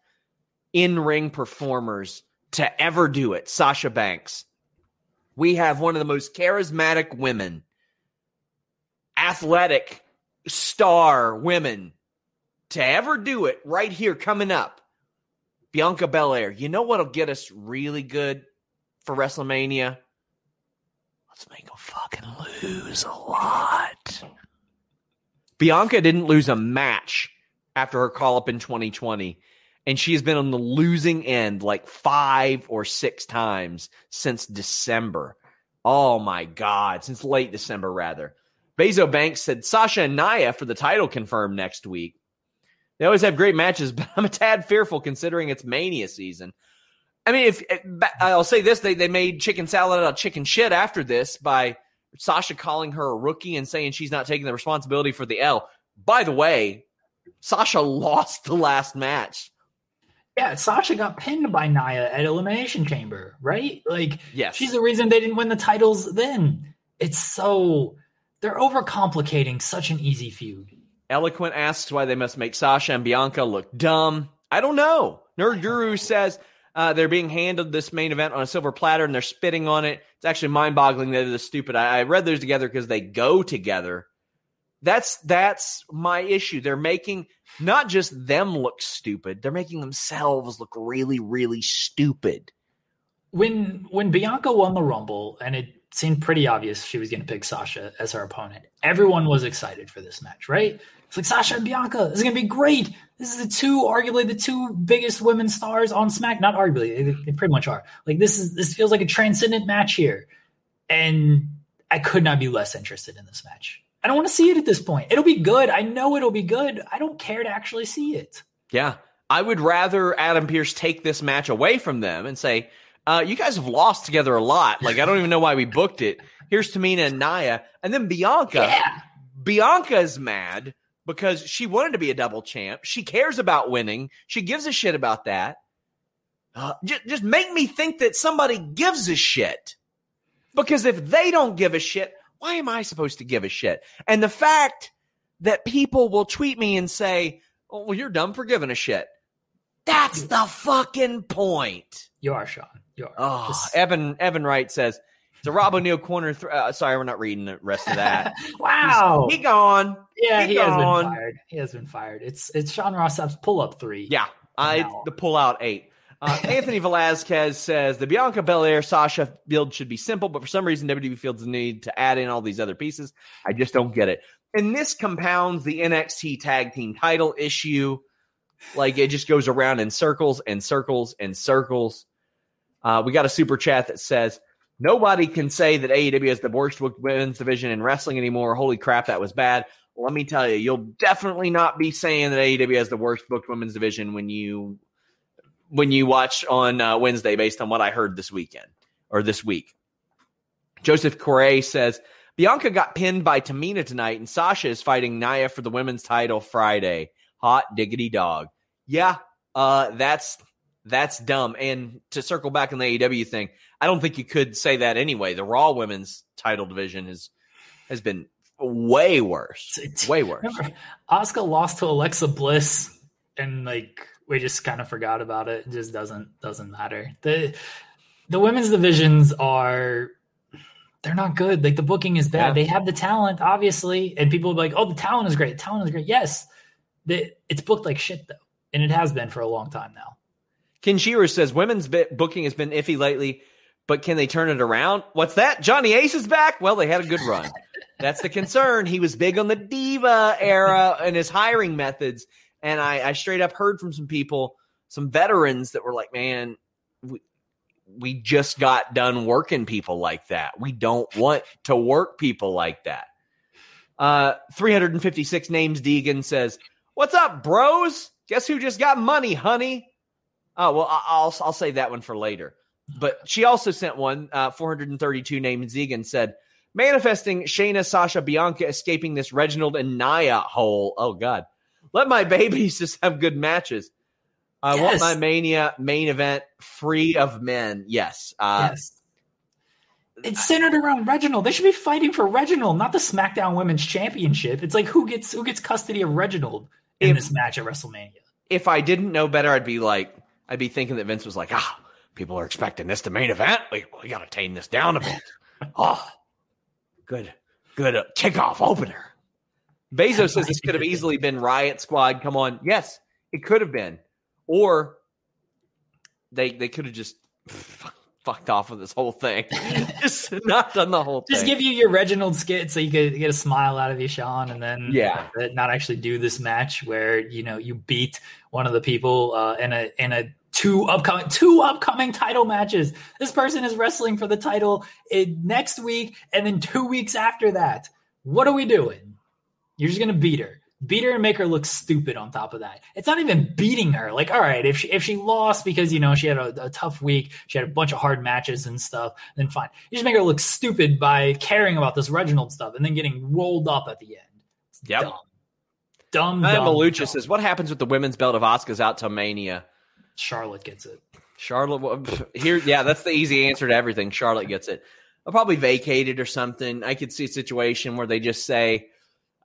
in-ring performers to ever do it, Sasha Banks. We have one of the most charismatic women, athletic star women to ever do it right here coming up. Bianca Belair. You know what'll get us really good for WrestleMania? Let's make them fucking lose a lot. Bianca didn't lose a match after her call up in 2020, and she has been on the losing end like five or six times since December. Oh my God, since late December, rather. Bezo Banks said Sasha and Nia for the title confirmed next week. They always have great matches, but I'm a tad fearful considering it's Mania season. I mean, if eh, I'll say this, they, they made chicken salad out of chicken shit after this by Sasha calling her a rookie and saying she's not taking the responsibility for the L. By the way, Sasha lost the last match. Yeah, Sasha got pinned by Nia at Elimination Chamber, right? Like, Yes. she's the reason they didn't win the titles then. It's so they're overcomplicating such an easy feud. Eloquent asks why they must make Sasha and Bianca look dumb. I don't know. Nerd Guru says uh, they're being handled this main event on a silver platter and they're spitting on it. It's actually mind boggling that they're this stupid. I, I read those together because they go together. That's that's my issue. They're making not just them look stupid, they're making themselves look really, really stupid. When when Bianca won the Rumble and it seemed pretty obvious she was going to pick Sasha as her opponent, everyone was excited for this match, right? It's like Sasha and Bianca, this is going to be great. This is the two, arguably the two biggest women stars on Smack. Not arguably, they, they pretty much are. Like this is this feels like a transcendent match here, and I could not be less interested in this match. I don't want to see it at this point. It'll be good. I know it'll be good. I don't care to actually see it. Yeah. I would rather Adam Pearce take this match away from them and say, uh, you guys have lost together a lot. Like, I don't even know why we booked it. Here's Tamina and Nia. And then Bianca. Yeah. Bianca's mad because she wanted to be a double champ. She cares about winning. She gives a shit about that. Uh, just, just make me think that somebody gives a shit. Because if they don't give a shit, why am I supposed to give a shit? And the fact that people will tweet me and say, oh, well, you're dumb for giving a shit. That's the fucking point. You are Sean. You are. Oh, Just- Evan Evan Wright says it's a Rob O'Neill corner. Th- uh, sorry, we're not reading the rest of that. wow. he gone. yeah, he he has been fired. He has been fired. It's it's Sean Ross Sapp's pull up three. Yeah, I the pull out eight. Uh, Anthony Velasquez says the Bianca Belair Sasha build should be simple, but for some reason WWE feels the need to add in all these other pieces. I just don't get it. And this compounds the NXT tag team title issue. Like it just goes around in circles and circles and circles. Uh, we got a super chat that says nobody can say that AEW is the worst booked women's division in wrestling anymore. Holy crap, that was bad. Let me tell you, you'll definitely not be saying that AEW has the worst booked women's division when you when you watch on uh, Wednesday, based on what I heard this weekend or this week. Joseph Correa says Bianca got pinned by Tamina tonight, and Sasha is fighting Nia for the women's title Friday. Hot diggity dog. Yeah, uh, that's that's dumb. And to circle back on the AEW thing, I don't think you could say that anyway. The Raw women's title division has has been way worse, way worse. Asuka lost to Alexa Bliss, and like we just kind of forgot about it. It just doesn't doesn't matter. The the women's divisions are they're not good. Like the booking is bad. Yeah. They have the talent, obviously, and people will be like, "Oh, the talent is great. The talent is great." Yes, the, it's booked like shit though, and it has been for a long time now. Ken Shearer says women's booking has been iffy lately, but can they turn it around? What's that? Johnny Ace is back. Well, they had a good run. That's the concern. He was big on the diva era and his hiring methods, and I, I straight up heard from some people, some veterans that were like, "Man, we, we just got done working people like that. We don't want to work people like that. Uh, 356 names Deegan says, What's up, bros? Guess who just got money, honey? Oh, well, I'll, I'll save that one for later. But she also sent one, uh, 432 names Deegan said, manifesting Shayna, Sasha, Bianca escaping this Reginald and Nia hole. Oh, God. Let my babies just have good matches. I yes. want my Mania main event free of men. Yes. Uh, yes. It's centered around Reginald. They should be fighting for Reginald, not the SmackDown Women's Championship. It's like who gets who gets custody of Reginald in if, this match at WrestleMania. If I didn't know better, I'd be like, I'd be thinking that Vince was like, ah, people are expecting this to main event. We, we got to tame this down a bit. oh, good, good uh, kickoff opener. Bezos says this could have easily been Riot Squad. Come on, yes, it could have been or they they could have just fucked off with this whole thing. just not done the whole just thing. give you your Reginald skit so you could get a smile out of you, Sean, and then yeah, not actually do this match where you know you beat one of the people uh, in a in a two upcoming two upcoming title matches. This person is wrestling for the title in next week and then two weeks after that. What are we doing? You're just gonna beat her beat her and make her look stupid on top of that. It's not even beating her. Like, all right, if she if she lost because you know she had a, a tough week, she had a bunch of hard matches and stuff, then fine. You just make her look stupid by caring about this Reginald stuff and then getting rolled up at the end. It's yep. dumb. Dumb. dumb Malucha says, "What happens with the women's belt of Asuka's out to Mania?" Charlotte gets it. Charlotte here, yeah, that's the easy answer to everything. Charlotte gets it. I'll probably vacate it or something. I could see a situation where they just say,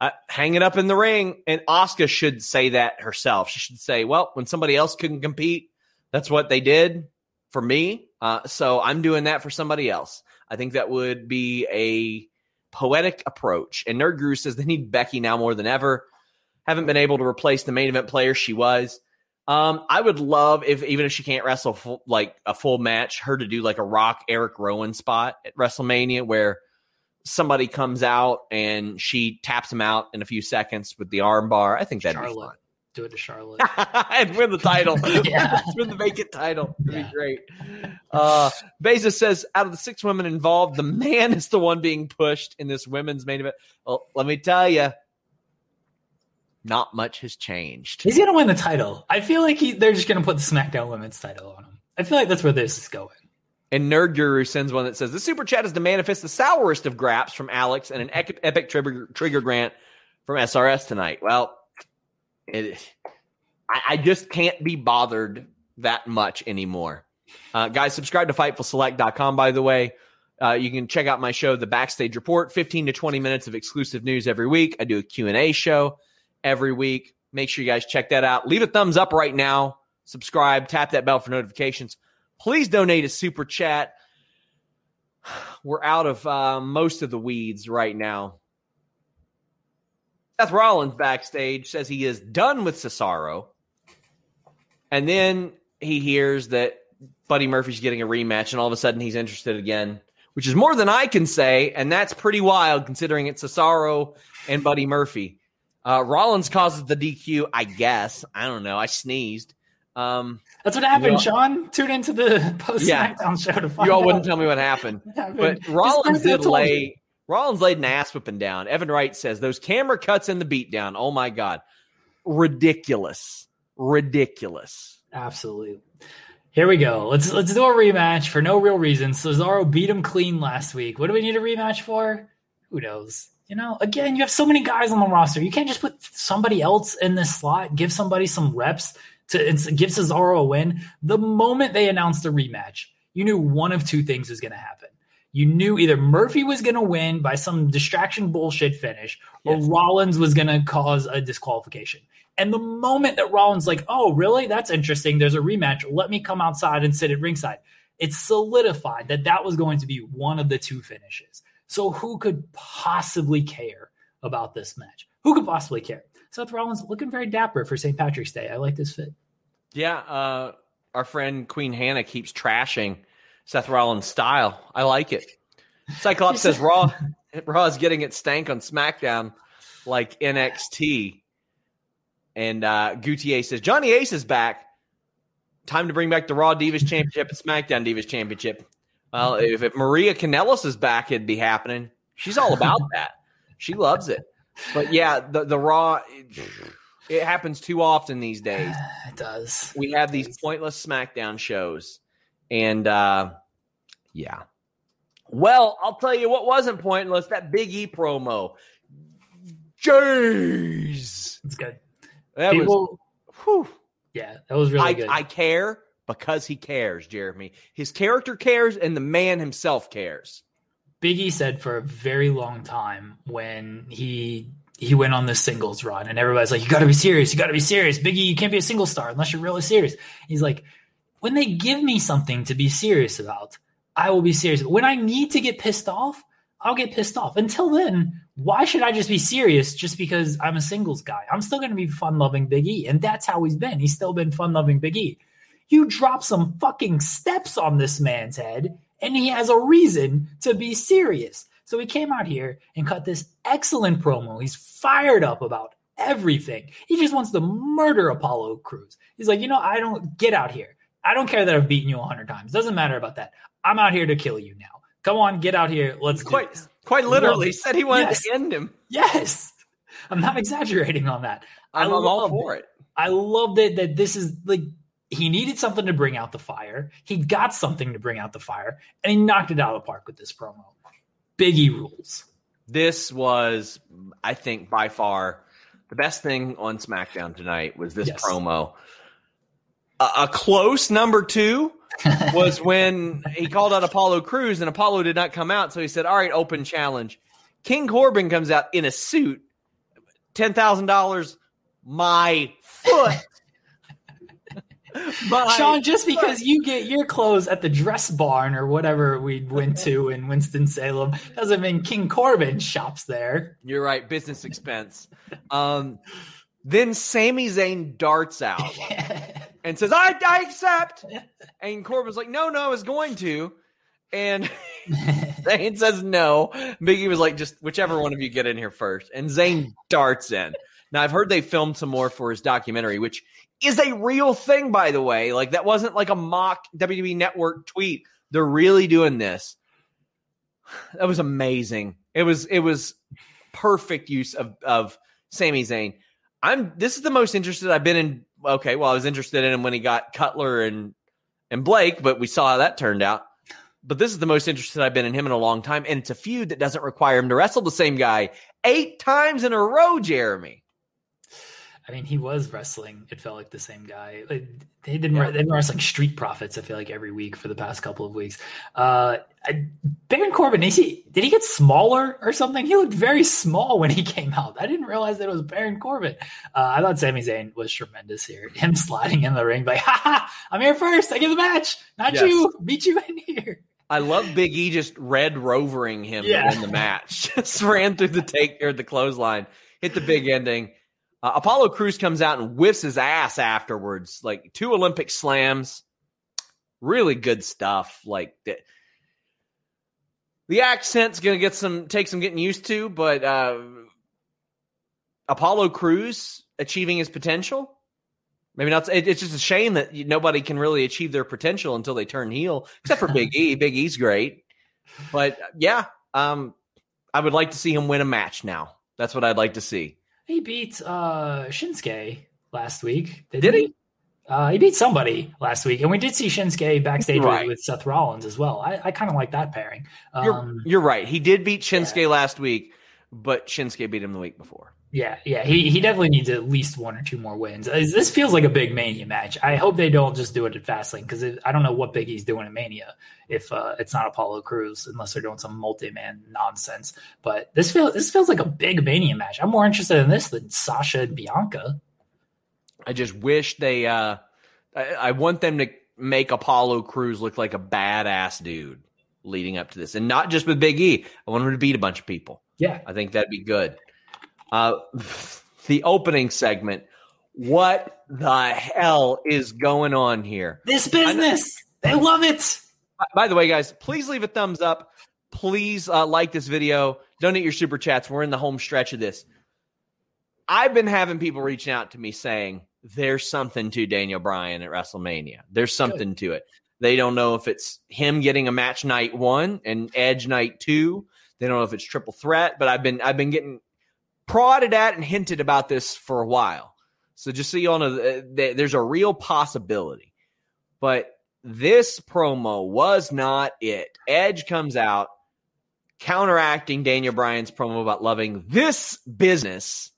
uh, hang it up in the ring. And Asuka should say that herself. She should say, well, when somebody else couldn't compete, that's what they did for me. Uh, so I'm doing that for somebody else. I think that would be a poetic approach. And Nerd Guru says they need Becky now more than ever. Haven't been able to replace the main event player she was. Um, I would love if even if she can't wrestle full, like a full match, her to do like a Rock Erick Rowan spot at WrestleMania where somebody comes out and she taps him out in a few seconds with the armbar. I think that'd Charlotte. be fun. Do it to Charlotte and win the title. yeah, win the vacant title. It'd yeah. be great. Uh, Bezos says, out of the six women involved, the man is the one being pushed in this women's main event. Well, let me tell you, not much has changed. He's gonna win the title. I feel like he, they're just gonna put the SmackDown Women's title on him. I feel like that's where this is going. And Nerd Guru sends one that says the super chat is to manifest the sourest of graps from Alex and an epic, trigger, trigger grant from SRS tonight. Well, it, I, I, just can't be bothered that much anymore. Uh, guys, subscribe to FightfulSelect.com, by the way. Uh, you can check out my show, The Backstage Report, 15 to 20 minutes of exclusive news every week. I do a Q&A show every week. Make sure you guys check that out. Leave a thumbs up right now. Subscribe, tap that bell for notifications. Please donate a super chat. We're out of uh, most of the weeds right now. Seth Rollins backstage says he is done with Cesaro. And then he hears that Buddy Murphy's getting a rematch, and all of a sudden he's interested again, which is more than I can say. And that's pretty wild considering it's Cesaro and Buddy Murphy. Uh, Rollins causes the DQ, I guess. I don't know. I sneezed. Um, That's what happened, you know, Sean. Tune into the post SmackDown yeah, show to find out. You all out. wouldn't tell me what happened. What but Rollins did lay Rollins laid an ass whipping down. Evan Wright says those camera cuts in the beatdown. Oh my god, ridiculous, ridiculous. Absolutely. Here we go. Let's let's do a rematch for no real reason. Cesaro beat him clean last week. What do we need a rematch for? Who knows? You know, again, you have so many guys on the roster. You can't just put somebody else in this slot, give somebody some reps to give Cesaro a win. The moment they announced the rematch, you knew one of two things was going to happen. You knew either Murphy was going to win by some distraction bullshit finish or Yes. Rollins was going to cause a disqualification. And the moment that Rollins like, "Oh, really? That's interesting. There's a rematch. Let me come outside and sit at ringside." It solidified that that was going to be one of the two finishes. So who could possibly care about this match? Who could possibly care? Seth Rollins looking very dapper for St. Patrick's Day. I like this fit. Yeah, uh, our friend Queen Hannah keeps trashing Seth Rollins' style. I like it. Cyclops says Raw Raw is getting its stank on SmackDown like NXT. And uh, Gutier says Johnny Ace is back. Time to bring back the Raw Divas Championship and SmackDown Divas Championship. Well, if, if Maria Kanellis is back, it'd be happening. She's all about that. She loves it. But yeah, the the Raw it, it happens too often these days It does. we have these pointless SmackDown shows, and uh, yeah. Well, I'll tell you what wasn't pointless: that Big E promo. Jeez, It's good. that was. Whew. yeah, that was really I, good. I care because he cares, Jeremy. His character cares, and the man himself cares. Biggie said for a very long time when he he went on this singles run, and everybody's like, "You got to be serious. You got to be serious, Biggie. You can't be a single star unless you're really serious." He's like, "When they give me something to be serious about, I will be serious. When I need to get pissed off, I'll get pissed off. Until then, why should I just be serious just because I'm a singles guy? I'm still going to be fun loving Big E, and that's how he's been. He's still been fun loving Big E. You drop some fucking steps on this man's head, and he has a reason to be serious. So he came out here and cut this excellent promo. He's fired up about everything. He just wants to murder Apollo Crews. He's like, you know, I don't get out here. I don't care that I've beaten you a hundred times. Doesn't matter about that. I'm out here to kill you now. Come on, get out here. Let's Quite, this. quite literally, Love said he wanted Yes. to end him. Yes. I'm not exaggerating on that. I I'm, I'm all love for it. I love that that this is like he needed something to bring out the fire. He got something to bring out the fire, and he knocked it out of the park with this promo. Biggie rules. this was, I think, by far the best thing on SmackDown tonight was this Yes. promo. A, a close number two was when he called out Apollo Crews and Apollo did not come out, so he said, "All right, open challenge." King Corbin comes out in a suit, ten thousand dollars. My foot. My Sean, just because you get your clothes at the dress barn or whatever we went to in Winston Salem doesn't mean King Corbin shops there. You're right, business expense. Um, then Sami Zayn darts out and says, I, I accept. And Corbin's like, no, no, I was going to. And Zayn says no. Biggie was like, just whichever one of you get in here first. And Zayn darts in. Now, I've heard they filmed some more for his documentary, which is a real thing, by the way. Like, that wasn't like a mock WWE Network tweet. They're really doing this. That was amazing. It was, it was perfect use of, of Sami Zayn. I'm, this is the most interested I've been in. Okay, well, I was interested in him when he got Cutler and, and Blake, but we saw how that turned out but this is the most interested I've been in him in a long time. And it's a feud that doesn't require him to wrestle the same guy eight times in a row, Jeremy. I mean, he was wrestling. It felt like the same guy. Like, they didn't. Yeah. They've been wrestling Street Profits. I feel like every week for the past couple of weeks. Uh, Baron Corbin. Is he? Did he get smaller or something? He looked very small when he came out. I didn't realize that it was Baron Corbin. Uh, I thought Sami Zayn was tremendous here. Him sliding in the ring, like, ha ha! I'm here first. I get the match, not Yes. you. Meet you in here. I love Big E just red rovering him Yeah. in the match. Just ran through the take or the clothesline, hit the big ending. Uh, Apollo Crews comes out and whiffs his ass afterwards, like two Olympic slams. Really good stuff. Like the, the accent's gonna get some take some getting used to, but uh, Apollo Crews achieving his potential. Maybe not. It, it's just a shame that nobody can really achieve their potential until they turn heel, except for Big E. Big E's great, but yeah, um, I would like to see him win a match now. That's what I'd like to see. He beat uh, Shinsuke last week. Did he? Uh, he beat somebody last week, and we did see Shinsuke backstage Right. with, Seth Rollins as well. I, I kind of like that pairing. You're, Um, you're right. He did beat Shinsuke last week, but Shinsuke beat him the week before. Yeah, yeah, he, he definitely needs at least one or two more wins. Uh, This feels like a big Mania match. I hope they don't just do it at Fastlane because I don't know what Big E's doing at Mania if uh, it's not Apollo Crews unless they're doing some multi-man nonsense. But this feels this feels like a big Mania match. I'm more interested in this than Sasha and Bianca. I just wish they. Uh, I, I want them to make Apollo Crews look like a badass dude leading up to this, and not just with Big E. I want him to beat a bunch of people. Yeah, I think that'd be good. Uh, the opening segment. What the hell is going on here? this business they love it. By the way, guys, please leave a thumbs up. Please uh, like this video. Donate your super chats. We're in the home stretch of this. I've been having people reaching out to me saying there's something to Daniel Bryan at WrestleMania. There's something to it. They don't know if it's him getting a match night one and Edge night two. They don't know if it's triple threat, but I've been I've been getting prodded at and hinted about this for a while. So just so you all know, there's a real possibility. But this promo was not it. Edge comes out counteracting Daniel Bryan's promo about loving this business.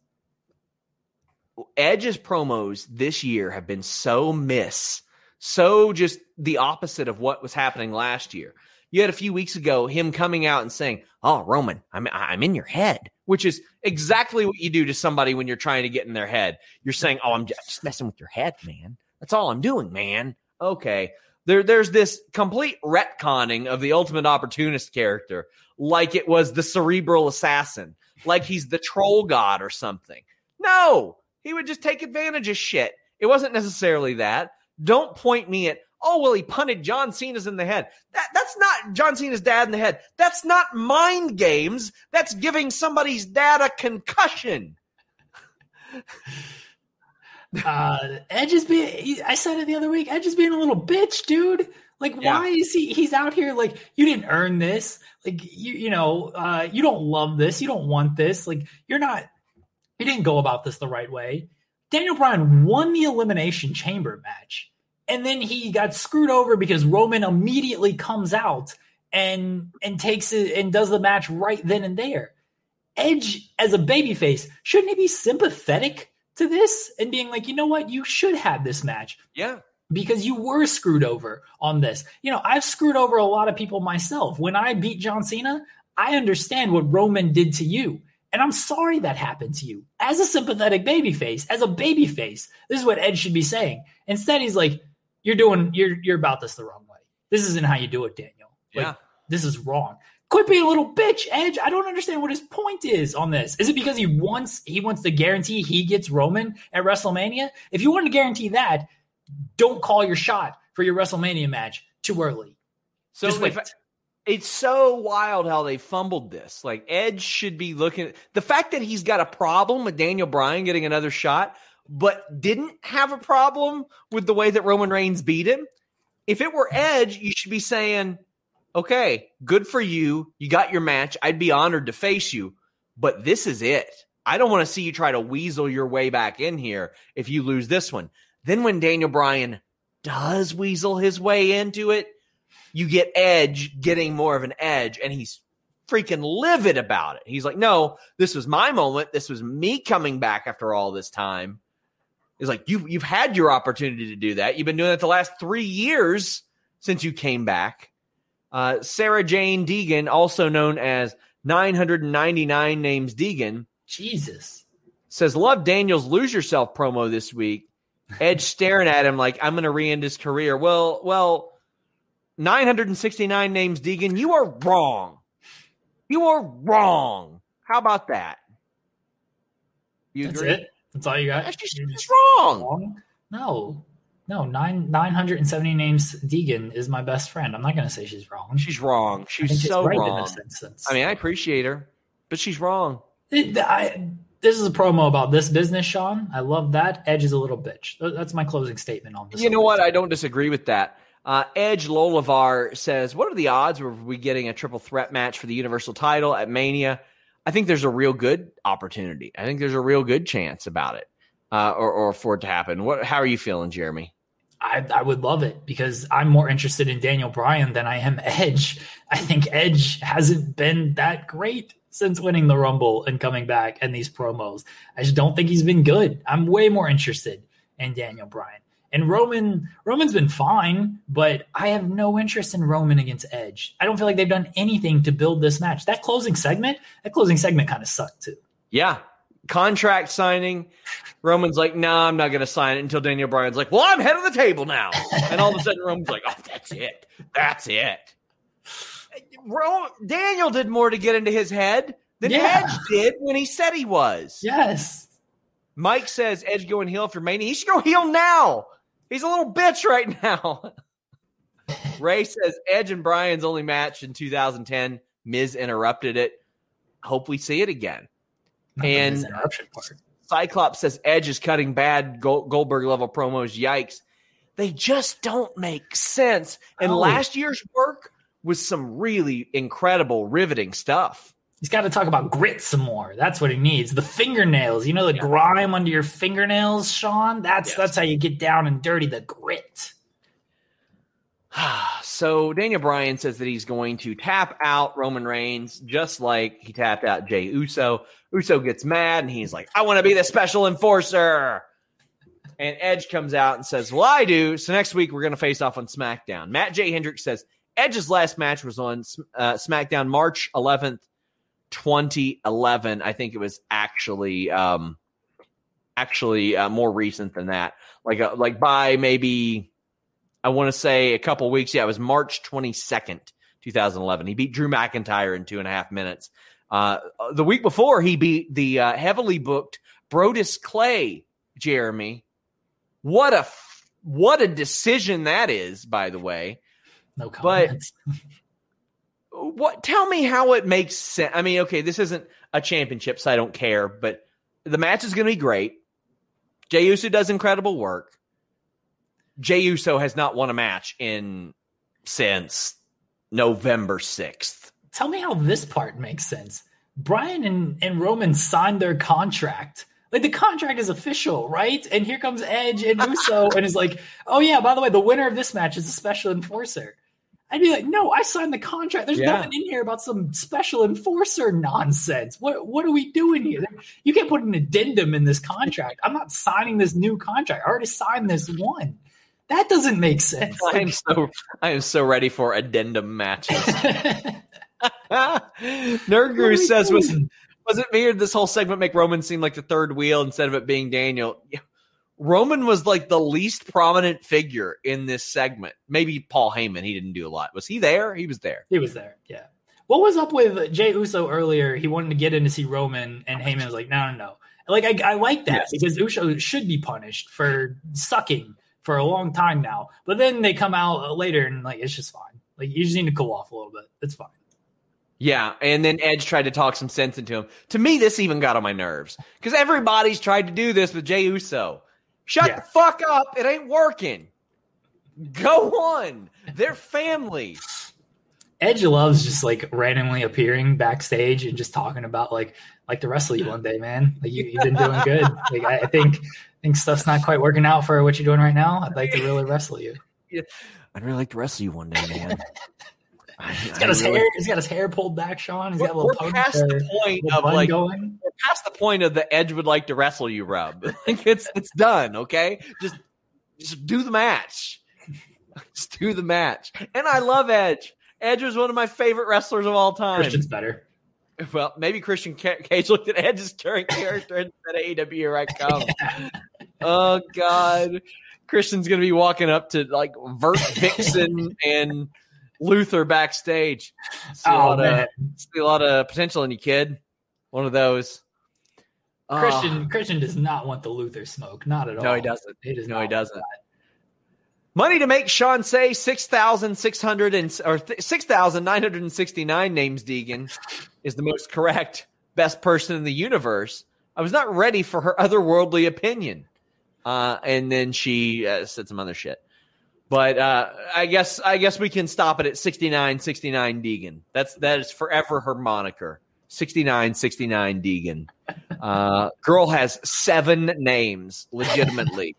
Edge's promos this year have been so miss, so just the opposite of what was happening last year. You had a few weeks ago him coming out and saying, "Oh, Roman, I'm I'm in your head," which is exactly what you do to somebody when you're trying to get in their head. You're saying, "Oh, I'm just messing with your head, man. That's all I'm doing, man." Okay. There, there's this complete retconning of the ultimate opportunist character, like it was the cerebral assassin, like he's the troll god or something. No, he would just take advantage of shit. It wasn't necessarily that. Don't point me at, oh, well, he punted John Cena's in the head. That, that's not John Cena's dad in the head. That's not mind games. That's giving somebody's dad a concussion. uh, Edge is being. I said it the other week. Edge is being a little bitch, dude. Like, Yeah. why is he? He's out here like you didn't earn this. Like you, you know, uh, you don't love this. You don't want this. Like you're not. You didn't go about this the right way. Daniel Bryan won the Elimination Chamber match, and then he got screwed over because Roman immediately comes out and and takes it and does the match right then and there. Edge as a babyface, shouldn't he be sympathetic to this and being like, you know what, you should have this match Yeah. because you were screwed over on this. You know, I've screwed over a lot of people myself. When I beat John Cena, I understand what Roman did to you. And I'm sorry that happened to you. As a sympathetic babyface, as a babyface, this is what Edge should be saying. Instead, he's like, You're doing you're you're about this the wrong way. This isn't how you do it, Daniel. Like, Yeah. this is wrong. Quit being a little bitch, Edge. I don't understand what his point is on this. Is it because he wants he wants to guarantee he gets Roman at WrestleMania? If you want to guarantee that, don't call your shot for your WrestleMania match too early. So Just wait. if- it's so wild how they fumbled this. Like Edge should be looking the fact that he's got a problem with Daniel Bryan getting another shot, but didn't have a problem with the way that Roman Reigns beat him. If it were Edge, you should be saying, "Okay, good for you. You got your match. I'd be honored to face you, but this is it. I don't want to see you try to weasel your way back in here if you lose this one." Then when Daniel Bryan does weasel his way into it, you get Edge getting more of an edge, and he's freaking livid about it. He's like, "No, this was my moment. This was me coming back after all this time." He's like, you've you've had your opportunity to do that. You've been doing it the last three years since you came back." Uh, Sarah Jane Deegan, also known as 999 names Deegan, Jesus. says, "Love Daniel's lose yourself promo this week." Edge staring at him like, "I'm going to re-end his career." Well, well, 969 names Deegan, you are wrong. You are wrong. How about that? You That's agree? it. That's all you got. That's just, just wrong. wrong? No. No, nine nine hundred and seventy names Deegan is my best friend. I'm not gonna say she's wrong. She's wrong. She's so right in wrong. this instance. I mean, I appreciate her, but she's wrong. It- I, this is a promo about this business, Sean. I love that. Edge is a little bitch. That's my closing statement on this. You know what? I don't disagree with that. Uh, Edge Lolavar says, "What are the odds of we getting a triple threat match for the Universal title at Mania?" I think there's a real good opportunity. I think there's a real good chance about it, uh, or, or for it to happen. What? How are you feeling, Jeremy? I, I would love it because I'm more interested in Daniel Bryan than I am Edge. I think Edge hasn't been that great since winning the Rumble and coming back and these promos. I just don't think he's been good. I'm way more interested in Daniel Bryan. And Roman, Roman's been fine, but I have no interest in Roman against Edge. I don't feel like they've done anything to build this match. That closing segment, that closing segment kind of sucked too. Yeah. Contract signing. Roman's like, nah, I'm not going to sign it until Daniel Bryan's like, well, I'm head of the table now. And all of a sudden, Roman's like, oh, that's it. That's it. Ro- Daniel did more to get into his head than Yeah. Edge did when he said he was. Yes. Mike says Edge going heel for Mania. He should go heel now. He's a little bitch right now. Ray says Edge and Bryan's only match in 2010. Miz interrupted it. Hope we see it again. Not And- Cyclops says Edge is cutting bad Goldberg level promos. Yikes. They just don't make sense. And No. last year's work was some really incredible, riveting stuff. He's got to talk about grit some more. That's what he needs. The fingernails, you know, the Yeah. grime under your fingernails, Sean. That's Yes. that's how you get down and dirty. The grit. so Daniel Bryan says that he's going to tap out Roman Reigns just like he tapped out Jey Uso. Uso gets mad and he's like, I want to be the special enforcer. And Edge comes out and says, Well, I do. So next week we're going to face off on SmackDown. Matt J. Hendricks says Edge's last match was on uh, SmackDown March 11th, 2011. I think it was actually um, actually uh, more recent than that. Like uh, like by maybe I want to say a couple weeks. Yeah, it was March 22nd, 2011. He beat Drew McIntyre in two and a half minutes. Uh, the week before, he beat the uh, heavily booked Brodus Clay, Jeremy. What a what a decision that is, by the way. No But- comments. What? Tell me how it makes sense. I mean, okay, this isn't a championship, so I don't care. But the match is going to be great. Jey Uso does incredible work. Jey Uso has not won a match in since November sixth. Tell me how this part makes sense. Brian and, and Roman signed their contract. Like the contract is official, right? And here comes Edge and Uso and is like, oh yeah, by the way, the winner of this match is a special enforcer. I'd be like, no, I signed the contract. There's Yeah. nothing in here about some special enforcer nonsense. What what are we doing here? You can't put an addendum in this contract. I'm not signing this new contract. I already signed this one. That doesn't make sense. I am so I am so ready for addendum matches. Nerd Guru says was was it weird this whole segment make Roman seem like the third wheel instead of it being Daniel? Roman was like the least prominent figure in this segment. Maybe Paul Heyman, he didn't do a lot. Was he there? He was there. He was there. Yeah. What was up with Jey Uso earlier? He wanted to get in to see Roman, and oh, Heyman was like, "No, no, no." Like I, I like that Yes. because Uso should be punished for sucking for a long time now. But then they come out uh, later and like it's just fine. Like you just need to cool off a little bit. It's fine. Yeah, and then Edge tried to talk some sense into him. To me, this even got on my nerves because everybody's tried to do this with Jey Uso. Shut Yeah. the fuck up! It ain't working. Go on. They're family. Edge loves just like randomly appearing backstage and just talking about like like to wrestle you one day, man. Like you, you've been doing good. Like I, I think I think stuff's not quite working out for what you're doing right now. I'd like to really wrestle you. I'd really like to wrestle you one day, man. I- He's I got his really- hair. He's got his hair pulled back, Sean. He's We're, got a little we're past the point of like going. we're past the point of the Edge would like to wrestle you rub. Like it's it's done. Okay, just just do the match. Just do the match. And I love Edge. Edge was one of my favorite wrestlers of all time. Christian's better. Well, maybe Christian Cage looked at Edge's current character and said, AEW, I come. oh, God. Christian's going to be walking up to like Vert Vixen and Luther backstage. See a, Oh, lot man. of, see a lot of potential in you, kid. One of those. Christian Christian does not want the Luther smoke. Not at all. no, he doesn't. He does No, he doesn't. that. Money to make Sean say 6,600 and or 6,969 names Deegan is the most correct best person in the universe. I was not ready for her otherworldly opinion. Uh, and then she uh, said some other shit. But uh, I guess I guess we can stop it at 69 69 Deegan. That's that is forever her moniker. 69 69 Deegan. Uh, girl has seven names legitimately.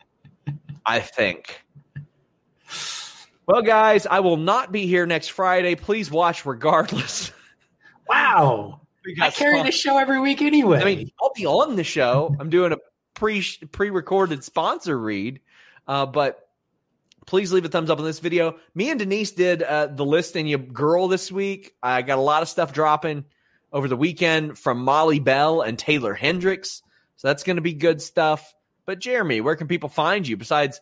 I think. Well, guys, I will not be here next Friday. Please watch regardless. Wow. I carry spon- the show every week anyway. I mean, I'll be on the show. I'm doing a pre pre recorded sponsor read, uh, but please leave a thumbs up on this video. Me and Denise did uh, the listing you girl this week. I got a lot of stuff dropping over the weekend from Molly Bell and Taylor Hendricks, so that's going to be good stuff. But Jeremy, where can people find you besides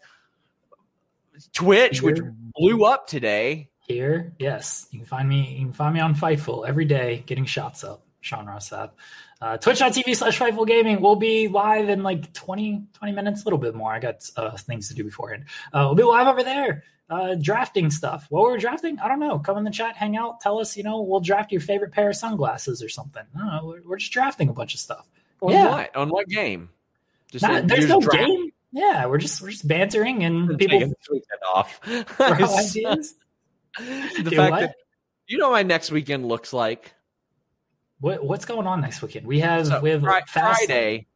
Twitch, Here. which blew up today? Here, yes, you can find me. You can find me on Fightful every day, getting shots up. Sean Ross Sapp. Uh, Twitch.tv slash Fightful Gaming. We'll be live in like 20, 20 minutes, a little bit more. I got uh, things to do beforehand. Uh, we'll be live over there, uh, drafting stuff. What we're drafting, I don't know. Come in the chat, hang out, tell us, you know, we'll draft your favorite pair of sunglasses or something. Know. We're, we're just drafting a bunch of stuff. On yeah. what? On what game? Just Not, there's no draft. game. Yeah, we're just we're just bantering and people off. ideas. the Dude, fact what? that you know my next weekend looks like. What what's going on next weekend? We have so we have fr- Friday.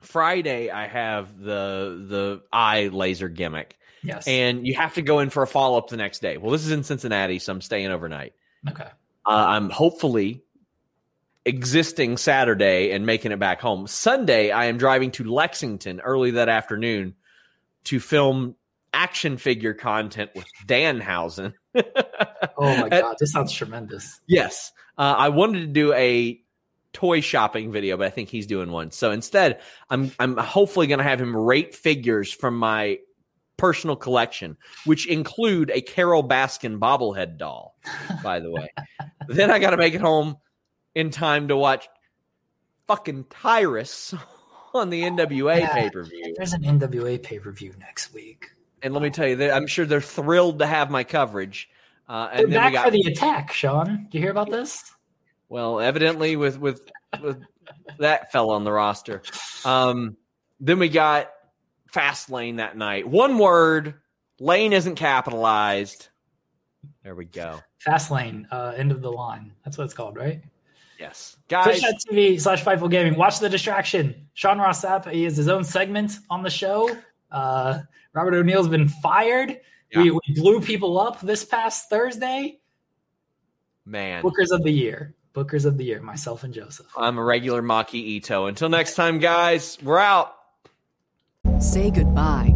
Friday, I have the the eye laser gimmick. Yes, and you have to go in for a follow up the next day. Well, this is in Cincinnati, so I'm staying overnight. Okay. Uh, I'm hopefully existing Saturday and making it back home. Sunday, I am driving to Lexington early that afternoon to film action figure content with Danhausen. oh my god, this sounds tremendous. Yes, uh, I wanted to do a toy shopping video, but I think he's doing one. So instead, I'm I'm hopefully going to have him rate figures from my personal collection, which include a Carole Baskin bobblehead doll. By the way, then I got to make it home in time to watch fucking Tyrus on the NWA yeah, pay per view. There's an NWA pay per view next week. And let me tell you, I'm sure they're thrilled to have my coverage. Uh, and they're back got, for the attack, Sean. Do you hear about this? Well, evidently with with with that fell on the roster. Um, then we got Fastlane that night. One word, lane isn't capitalized. There we go. Fastlane, uh, end of the line. That's what it's called, right? Yes. Guys. Twitch.tv slash Fightful Gaming. Watch the distraction. Sean Ross Sapp, he has his own segment on the show. Uh, Robert O'Neill's been fired. Yeah. We, we, blew people up this past Thursday. Man. Bookers of the year. Bookers of the year, myself and Joseph. I'm a regular Maki Itoh. Until next time, guys, we're out. Say goodbye